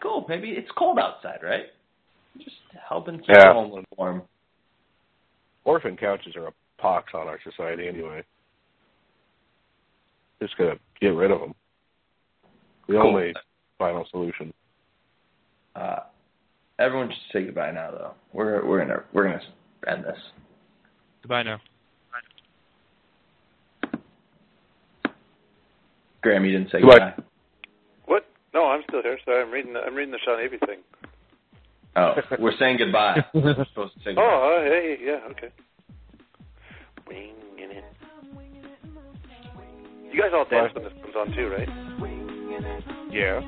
cool. Maybe it's cold outside, right? Just helping keep
Yeah.
the home warm.
Orphan couches are a pox on our society anyway. Just gotta get rid of them. The
Cool.
only final solution.
Uh, everyone should say goodbye now, though. We're we're gonna we're gonna end this.
Goodbye now.
Graham, you didn't say
Goodbye.
goodbye.
What? No, I'm still here. Sorry, I'm reading. The, I'm reading the Sean Avery thing.
Oh, we're saying goodbye. we're supposed to say goodbye.
Oh, uh, hey, yeah, okay. Winging it. You guys all dance when this comes on too, right?
Yeah.